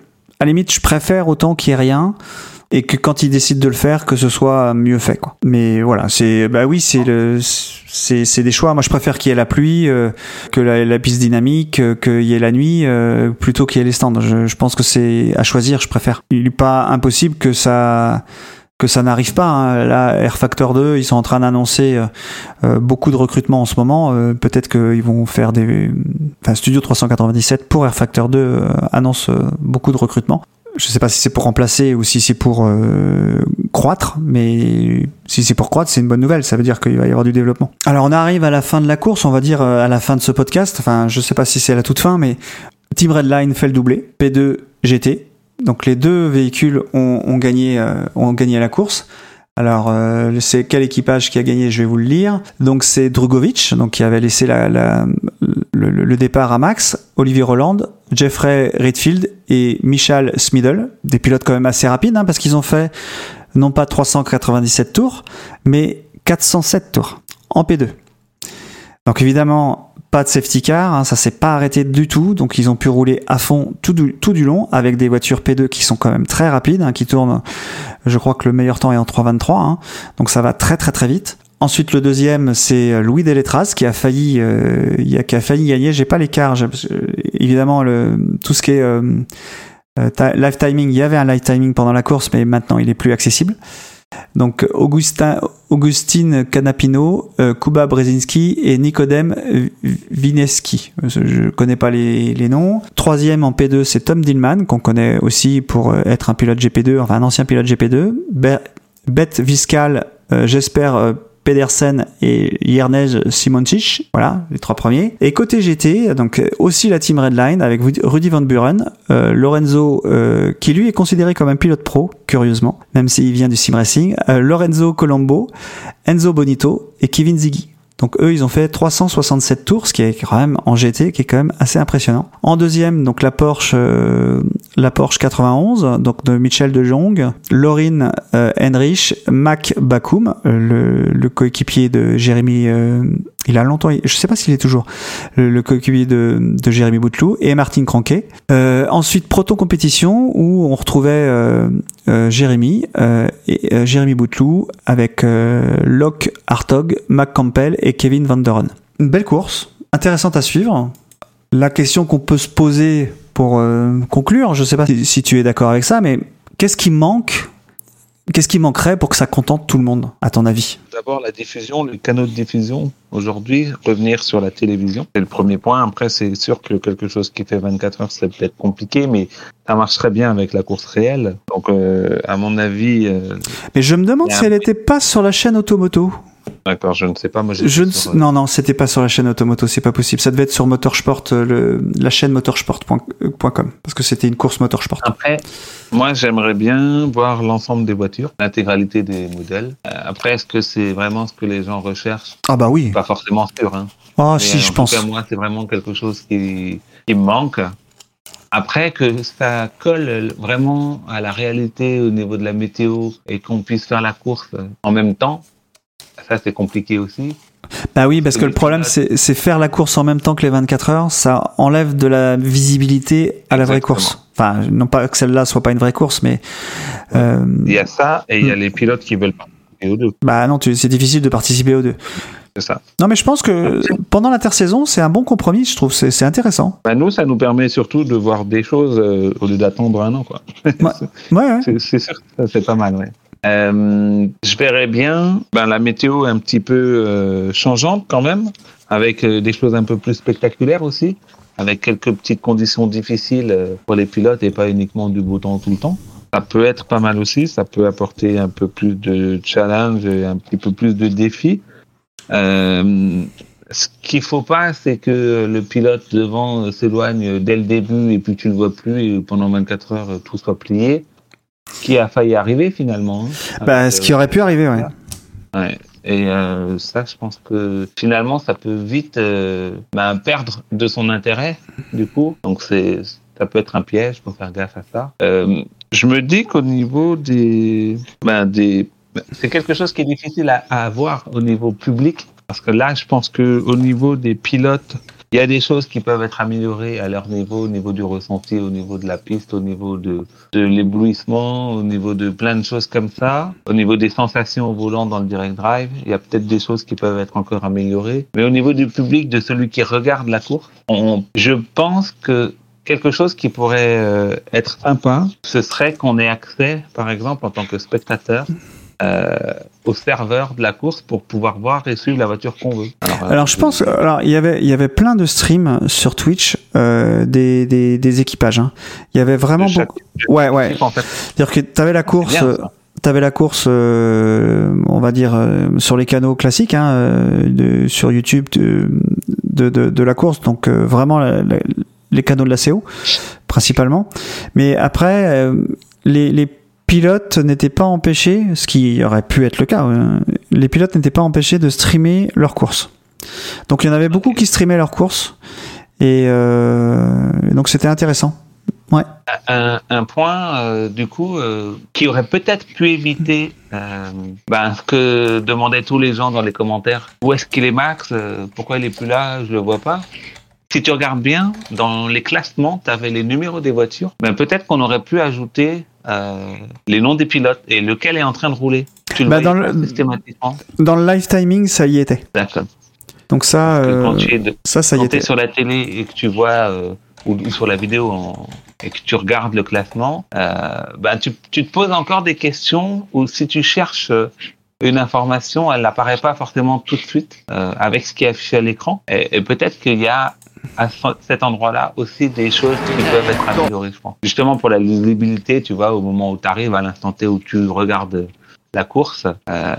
à la limite, je préfère autant qu'il y ait rien et que quand il décide de le faire, que ce soit mieux fait. Quoi. Mais voilà, c'est bah oui, c'est le, c'est c'est des choix. Moi, je préfère qu'il y ait la pluie, euh, que la, piste dynamique, euh, qu'il y ait la nuit, euh, plutôt qu'il y ait les stands. Je, pense que c'est à choisir. Je préfère. Il n'est pas impossible que ça que ça n'arrive pas. hein. Là, Air Factor 2, ils sont en train d'annoncer beaucoup de recrutement en ce moment. Peut-être qu'ils vont faire des. Enfin, Studio 397 pour Air Factor 2 euh, annonce beaucoup de recrutement. Je sais pas si c'est pour remplacer ou si c'est pour euh, croître, mais si c'est pour croître, c'est une bonne nouvelle. Ça veut dire qu'il va y avoir du développement. Alors on arrive à la fin de la course, on va dire euh, à la fin de ce podcast. Enfin, je sais pas si c'est à la toute fin, mais Team Redline fait le doublé. P2 GT. Donc les deux véhicules ont, gagné, euh, ont gagné la course. Alors, c'est quel équipage qui a gagné? Je vais vous le lire. Donc, c'est Drugovic, donc qui avait laissé la, la- le, départ à Max, Olivier Roland, Jeffrey Redfield et Michal Smidl, des pilotes quand même assez rapides, hein, parce qu'ils ont fait non pas 397 tours, mais 407 tours en P2. Donc évidemment, pas de safety car, hein, ça s'est pas arrêté du tout, donc ils ont pu rouler à fond tout du, tout du long avec des voitures P2 qui sont quand même très rapides, hein, qui tournent, je crois que le meilleur temps est en 3.23, hein, donc ça va très très très vite. Ensuite, le deuxième, c'est Louis Deletras qui a failli, euh, qui a failli gagner. J'ai pas l'écart, que, évidemment, le, tout ce qui est euh, euh, live timing, il y avait un live timing pendant la course, mais maintenant il est plus accessible. Donc Augustin, Augustine Canapino, euh, Kuba Brzezinski et Nicodem Vineski. Euh, Je connais pas les, les noms. Troisième en P2, c'est Tom Dillman, qu'on connaît aussi pour euh, être un pilote GP2, enfin un ancien pilote GP2. Be- Beth Viscal, euh, j'espère euh, Pedersen et Jernej Simoncic. Voilà, les trois premiers. Et côté GT, donc euh, aussi la team Redline avec Rudy Van Buren, euh, Lorenzo euh, qui lui est considéré comme un pilote pro, curieusement, même s'il vient du sim racing, Lorenzo Colombo, Enzo Bonito et Kevin Ziggy. Donc eux, ils ont fait 367 tours, ce qui est quand même en GT, qui est quand même assez impressionnant. En deuxième, donc la Porsche, euh, la Porsche 91, donc de Michel de Jong, Laurine euh, Henrich, Mac Bakoum, euh, le, coéquipier de Jérémy, euh, il a longtemps, je sais pas s'il est toujours le, coéquipier de, Jérémy Bouteloup et Martin Cranquet. Euh, ensuite, Proton Compétition où on retrouvait Jérémy euh, et euh, Bouteloup avec euh, Locke Hartog, Mac Campbell et Kevin Van Der Ren. Une belle course, intéressante à suivre. La question qu'on peut se poser pour euh, conclure, je sais pas si tu es d'accord avec ça, mais qu'est-ce qui manque Qu'est-ce qui manquerait pour que ça contente tout le monde, à ton avis? D'abord, la diffusion, le canot de diffusion. Aujourd'hui, revenir sur la télévision, c'est le premier point. Après, c'est sûr que quelque chose qui fait 24 heures, c'est peut-être compliqué, mais ça marcherait bien avec la course réelle. Donc, euh, à mon avis, euh, Mais je me demande si elle n'était pas sur la chaîne Automoto. D'accord, je ne sais pas. Moi, Je ne... sur, euh, Non, non, c'était pas sur la chaîne Automoto, c'est pas possible. Ça devait être sur Motorsport, euh, le... la chaîne motorsport.com, parce que c'était une course Motorsport. Après, moi, j'aimerais bien voir l'ensemble des voitures, l'intégralité des modèles. Euh, après, est-ce que c'est vraiment ce que les gens recherchent? Ah bah oui. Pas forcément sûr. Hein. Ah Mais, si, je en pense. Cas, moi, c'est vraiment quelque chose qui, qui me manque. Après, que ça colle vraiment à la réalité au niveau de la météo et qu'on puisse faire la course en même temps, ça, c'est compliqué aussi. Bah oui, parce que le problème, c'est- faire la course en même temps que les 24 heures, ça enlève de la visibilité à la vraie course. Enfin, non pas que celle-là soit pas une vraie course, mais euh, Il y a ça et il Hmm. y a les pilotes qui veulent participer aux deux. bah non, c'est difficile de participer aux deux. C'est ça. Non, mais je pense que pendant l'intersaison, c'est un bon compromis. Je trouve c'est intéressant. Bah, nous, ça nous permet surtout de voir des choses euh, au lieu d'attendre un an. Quoi. Ouais, *laughs* ouais. C'est pas mal, ouais. Euh, je verrais bien ben, la météo un petit peu euh, changeante quand même, avec euh, des choses un peu plus spectaculaires aussi, avec quelques petites conditions difficiles pour les pilotes et pas uniquement du beau temps tout le temps. Ça peut être pas mal aussi, ça peut apporter un peu plus de challenge un petit peu plus de défis. Ce qu'il faut pas, c'est que le pilote devant s'éloigne dès le début et puis tu le vois plus et pendant 24 heures tout soit plié. Ce qui a failli arriver finalement. hein. Bah, ce qui aurait pu arriver, ouais. euh, ouais. Et euh, ça, je pense que finalement, ça peut vite euh, ben, perdre de son intérêt, du coup. Donc, c'est, ça peut être un piège, faut faire gaffe à ça. Euh, je me dis qu'au niveau des, ben, des, c'est quelque chose qui est difficile à, à avoir au niveau public, parce que là, je pense que au niveau des pilotes, il y a des choses qui peuvent être améliorées à leur niveau, au niveau du ressenti, au niveau de la piste, au niveau de, de l'éblouissement, au niveau de plein de choses comme ça, au niveau des sensations au volant dans le direct drive. Il y a peut-être des choses qui peuvent être encore améliorées. Mais au niveau du public, de celui qui regarde la course, je pense que quelque chose qui pourrait euh, être sympa, ce serait qu'on ait accès, par exemple, en tant que spectateur, euh, au serveur de la course pour pouvoir voir et suivre la voiture qu'on veut. Alors, euh, Alors je pense, alors il y avait, il y avait plein de streams sur Twitch euh, des, des, des équipages. hein. Il y avait vraiment chaque- beaucoup. Ouais, ouais. En fait, C'est-à-dire que t'avais la course, euh, t'avais la course, euh, on va dire euh, sur les canaux classiques, hein, euh, de, sur YouTube de, de, de, de la course. Donc euh, vraiment la- la- les canaux de la CO principalement. Mais après, euh, les, les pilotes n'étaient pas empêchés, ce qui aurait pu être le cas. euh, les pilotes n'étaient pas empêchés de streamer leurs courses. Donc il y en avait beaucoup qui streamaient leurs courses et euh, donc c'était intéressant. un, un point euh, du coup euh, qui aurait peut-être pu éviter ben, ce que demandaient tous les gens dans les commentaires. Où est-ce qu'il est Max? Pourquoi il est plus là? Je le vois pas. Si tu regardes bien, dans les classements, tu avais les numéros des voitures. Ben, peut-être qu'on aurait pu ajouter euh, les noms des pilotes et lequel est en train de rouler. Tu le Bah, dans le- systématiquement. Dans le live timing, ça y était. D'accord. Donc ça, que euh, Quand tu es de- ça, ça y quand était. sur la télé et que tu vois, euh, ou, ou sur la vidéo, en- et que tu regardes le classement, bah, tu, tu te poses encore des questions ou si tu cherches une information, elle n'apparaît pas forcément tout de suite euh, avec ce qui est affiché à l'écran. Et, et peut-être qu'il y a à ce- cet endroit-là aussi des choses qui peuvent être améliorées, je pense. Justement pour la lisibilité, tu vois, au moment où tu arrives, à l'instant T où tu regardes la course, euh,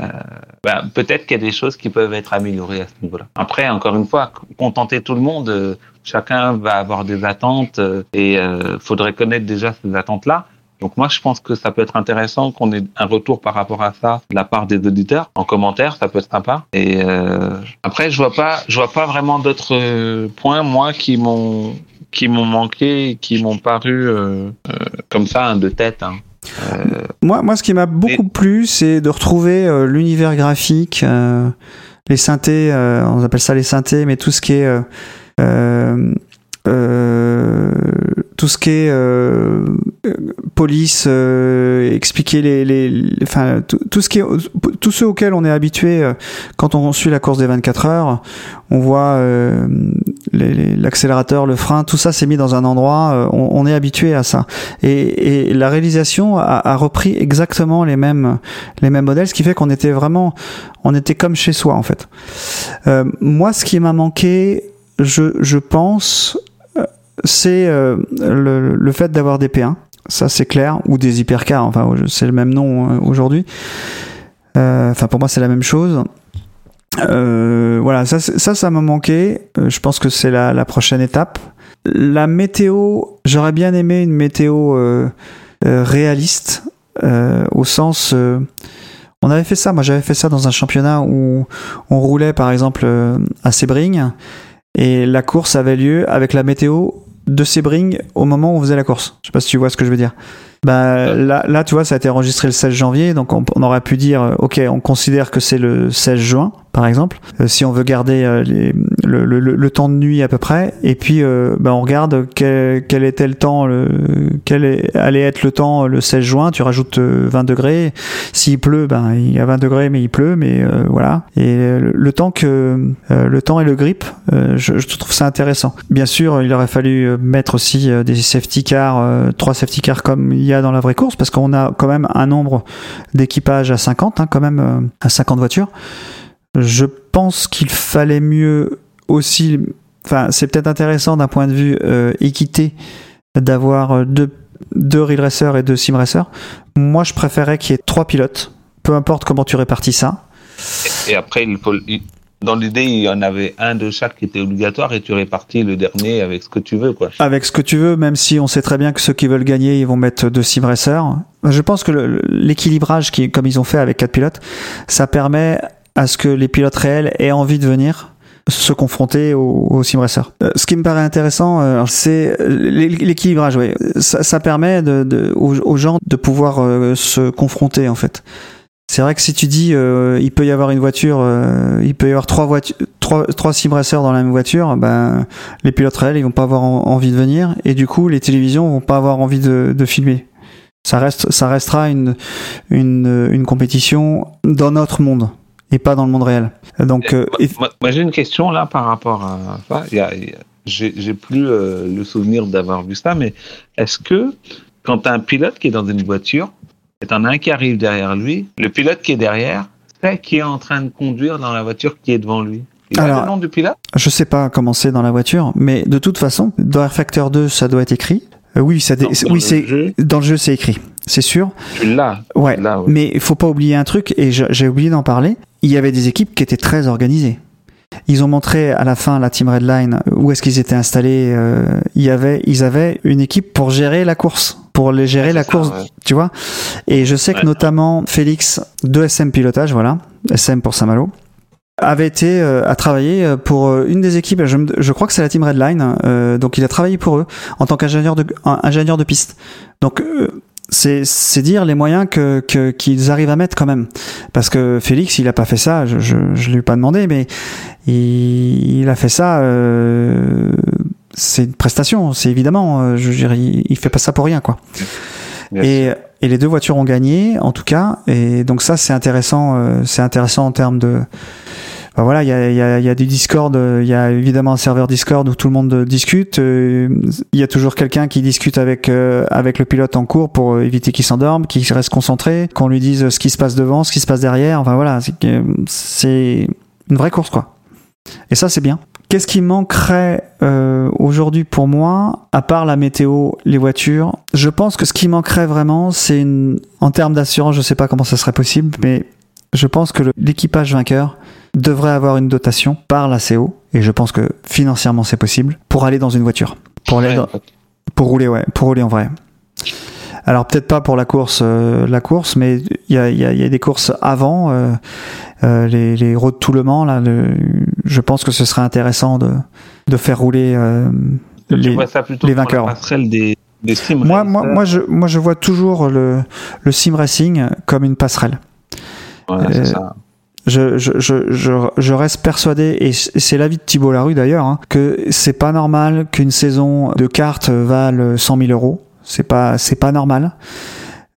bah, peut-être qu'il y a des choses qui peuvent être améliorées à ce niveau-là. Après, encore une fois, contenter tout le monde, euh, chacun va avoir des attentes euh, et euh, faudrait connaître déjà ces attentes-là. Donc moi, je pense que ça peut être intéressant qu'on ait un retour par rapport à ça de la part des auditeurs en commentaire, ça peut être sympa. Et euh, après, je vois pas, je vois pas vraiment d'autres euh, points moi qui m'ont qui m'ont manqué, qui m'ont paru euh, euh, comme ça hein, de tête. Hein. Euh, Moi, moi, ce qui m'a beaucoup plu, c'est de retrouver l'univers graphique, euh, les synthés, euh, on appelle ça les synthés, mais tout ce qui est euh, tout ce qui est euh, euh, police, euh, expliquer les, les, enfin tout, ce qui est, tous ceux auxquels on est habitué quand on suit la course des 24 heures, on voit l'accélérateur, le frein, tout ça s'est mis dans un endroit, on, est habitué à ça. Et, la réalisation a, a repris exactement les mêmes les mêmes modèles, ce qui fait qu'on était vraiment, on était comme chez soi en fait. Moi, ce qui m'a manqué, je, je pense, c'est euh, le, le fait d'avoir des P1. Ça, c'est clair, ou des hypercars. Enfin, c'est le même nom euh, aujourd'hui. Euh, Enfin, pour moi, c'est la même chose. Voilà, ça, ça, m'a manqué. Je pense que c'est la, la prochaine étape. La météo, j'aurais bien aimé une météo réaliste, au sens. on avait fait ça, moi j'avais fait ça dans un championnat où on roulait par exemple à Sebring et la course avait lieu avec la météo de Sebring au moment où on faisait la course. Je sais pas si tu vois ce que je veux dire. Bah, là, là, tu vois, ça a été enregistré le 16 janvier, donc on, on aurait pu dire, euh, ok, on considère que c'est le 16 juin, par exemple, euh, si on veut garder euh, les- le, le- le- temps de nuit à peu près, et puis euh, bah, on regarde quel, quel était le temps, le, quel est- allait être le temps le 16 juin, tu rajoutes euh, 20 degrés, s'il pleut, ben il y a 20 degrés, mais il pleut, mais euh, voilà. Et le, temps que euh, le temps et le grip, euh, je, je trouve ça intéressant. Bien sûr, il aurait fallu euh, mettre aussi euh, des safety cars, euh, trois safety cars comme il y a dans la vraie course, parce qu'on a quand même un nombre d'équipages à 50, hein, quand même euh, à 50 voitures. Je pense qu'il fallait mieux aussi. Enfin, c'est peut-être intéressant d'un point de vue euh, équité d'avoir euh, deux, deux real et deux sim. Moi, je préférais qu'il y ait trois pilotes, peu importe comment tu répartis ça. et après, il faut, dans l'idée, il y en avait un de chaque qui était obligatoire et tu répartis le dernier avec ce que tu veux, quoi. Avec ce que tu veux, même si on sait très bien que ceux qui veulent gagner, ils vont mettre deux sim. Je pense que l'équilibrage, qui, comme ils ont fait avec quatre pilotes, ça permet à ce que les pilotes réels aient envie de venir se confronter aux, aux. Euh, ce qui me paraît intéressant, euh, c'est l'é- l'équilibrage. Oui, ça, permet aux gens de pouvoir euh, se confronter en fait. C'est vrai que si tu dis euh, il peut y avoir une voiture, euh, il peut y avoir trois voitures, trois, trois sim racers dans la même voiture, ben les pilotes réels ils vont pas avoir en- envie de venir et du coup les télévisions vont pas avoir envie de, de filmer. Ça reste, ça restera une, une, une compétition dans notre monde et pas dans le monde réel. Donc, euh, et- Moi, moi, j'ai une question là par rapport à ça. J'ai plus euh, le souvenir d'avoir vu ça, mais est-ce que quand as un pilote qui est dans une voiture et t'en as un qui arrive derrière lui, le pilote qui est derrière sait qui est en train de conduire dans la voiture qui est devant lui Il a Alors- le nom du pilote? je sais pas comment c'est dans la voiture, mais de toute façon, dans Air Factor 2, ça doit être écrit. Euh, oui, ça, Dans- oui, le c'est jeu dans le jeu, c'est écrit, c'est sûr. Tu l'as. Ouais. Mais il faut pas oublier un truc, et j'ai oublié d'en parler. Il y avait des équipes qui étaient très organisées. Ils ont montré à la fin la team Redline où est-ce qu'ils étaient installés. euh, il y avait, ils avaient une équipe pour gérer la course, pour les gérer Ouais, la ça, course, ouais. tu vois. Et je sais que notamment Félix de SM Pilotage, voilà, SM pour Saint-Malo, avait été euh, à travailler euh, pour euh, une des équipes. Je, me- je crois que c'est la team Redline. euh, donc il a travaillé pour eux en tant qu'ingénieur de ingénieur de piste. Donc euh, c'est c'est dire les moyens que que- qu'ils arrivent à mettre quand même. Parce que Félix, il a pas fait ça. Je je, je lui ai pas demandé, mais il, il a fait ça. euh, c'est une prestation, c'est évidemment. euh, Je dire, il, fait pas ça pour rien, quoi. Et, et les deux voitures ont gagné, en tout cas. Et donc ça, c'est intéressant. euh, c'est intéressant en termes de. ben voilà, il y a, y, a, il y a du Discord. euh, Il y a évidemment un serveur Discord où tout le monde discute. euh, Il y a toujours quelqu'un qui discute avec euh, avec le pilote en cours pour éviter qu'il s'endorme, qu'il reste concentré, qu'on lui dise ce qui se passe devant, ce qui se passe derrière. Enfin voilà, c'est une vraie course quoi. Et ça, c'est bien. Qu'est-ce qui manquerait euh, aujourd'hui pour moi, à part la météo, les voitures? Je pense que ce qui manquerait vraiment, c'est une... en termes d'assurance, je sais pas comment ça serait possible, mais je pense que l'équipage vainqueur devrait avoir une dotation par la CO, et je pense que financièrement c'est possible, pour aller dans une voiture. Pour aller Ouais, dans- pour rouler, ouais, pour rouler en vrai. Alors peut-être pas pour la course, euh, la course, mais il y a, y a- y a des courses avant, euh, euh, les, les roads tout le Mans. Là, le- je pense que ce serait intéressant de, de faire rouler euh, les. ça les vainqueurs. la passerelle des, des sim Moi, moi, moi, je, moi, je vois toujours le, le sim racing comme une passerelle. Voilà, euh, ça. Je, je, je, je, je reste persuadé, et c'est l'avis de Thibault Larue d'ailleurs, hein, que c'est pas normal qu'une saison de cartes vale 100 000 euros. C'est pas, c'est pas normal.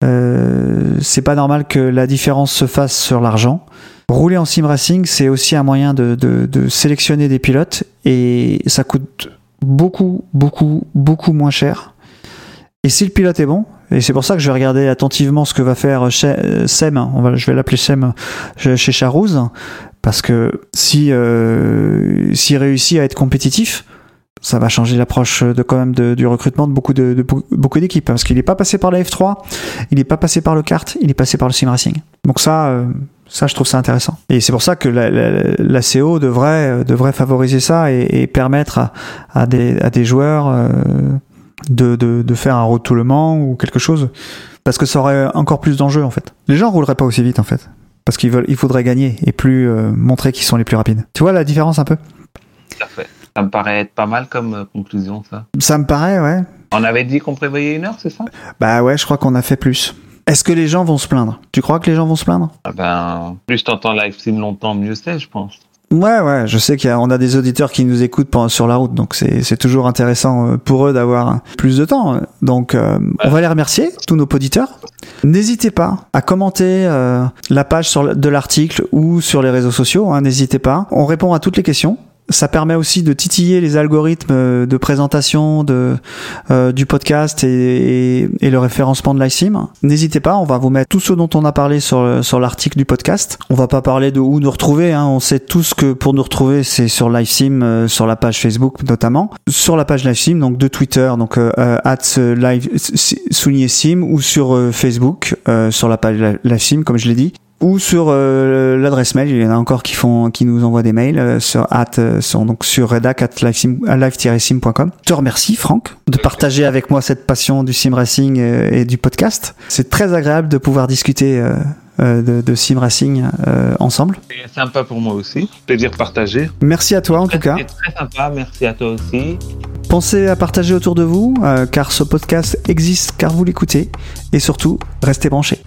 Euh, c'est pas normal que la différence se fasse sur l'argent. Rouler en sim racing, c'est aussi un moyen de, de, sélectionner des pilotes et ça coûte beaucoup, beaucoup, beaucoup moins cher. Et si le pilote est bon, et c'est pour ça que je vais regarder attentivement ce que va faire Che- euh, Sem, va, je vais l'appeler Sem euh, chez Charouz, parce que si euh, s'il réussit à être compétitif, ça va changer l'approche de quand même du recrutement de beaucoup d'équipes, parce qu'il n'est pas passé par la F3, il n'est pas passé par le kart, il est passé par le sim racing. Donc ça, euh, ça je trouve ça intéressant. Et c'est pour ça que la, la, la CO devrait euh, devrait favoriser ça et, et permettre à, à des à des joueurs euh, de, de, de faire un road tout le Mans ou quelque chose, parce que ça aurait encore plus d'enjeux en fait. Les gens rouleraient pas aussi vite en fait. Parce qu'ils veulent, il faudrait gagner et plus euh, montrer qu'ils sont les plus rapides. Tu vois la différence un peu? Tout à fait. Ça me paraît être pas mal comme euh, conclusion, ça. Ça me paraît, ouais. On avait dit qu'on prévoyait une heure, c'est ça? Bah ouais, je crois qu'on a fait plus. Est-ce que les gens vont se plaindre? Tu crois que les gens vont se plaindre? Ah Ben, plus t'entends live stream longtemps, mieux c'est, je pense. Ouais, ouais, je sais qu'on a, a des auditeurs qui nous écoutent pendant, sur la route, donc c'est toujours intéressant euh, pour eux d'avoir plus de temps. Donc, euh, on va les remercier, tous nos auditeurs. N'hésitez pas à commenter euh, la page sur, de l'article ou sur les réseaux sociaux, hein, n'hésitez pas. On répond à toutes les questions. Ça permet aussi de titiller les algorithmes euh, de présentation de, euh, du podcast et, et, et le référencement de l'iSIM. N'hésitez pas, on va vous mettre tout ce dont on a parlé sur, sur l'article du podcast. On va pas parler de où nous retrouver, hein. on sait tous que pour nous retrouver, c'est sur LiveSim, euh, sur la page Facebook notamment. Sur la page LiveSim, donc de Twitter, donc euh, at live ou sur euh, Facebook, euh, sur la page Li- LiveSim, comme je l'ai dit ou sur euh, l'adresse mail. Il y en a encore qui font, qui nous envoient des mails euh, sur at, euh, sur, donc sur redac at live-sim- à live-sim.com. Je te remercie, Franck, de partager avec moi cette passion du sim racing et du podcast. C'est très agréable de pouvoir discuter de, de sim racing euh, ensemble. C'est sympa pour moi aussi. Plaisir partagé. Merci à toi en tout cas. C'est très sympa, merci à toi aussi. Pensez à partager autour de vous, euh, car ce podcast existe car vous l'écoutez. Et surtout, restez branchés.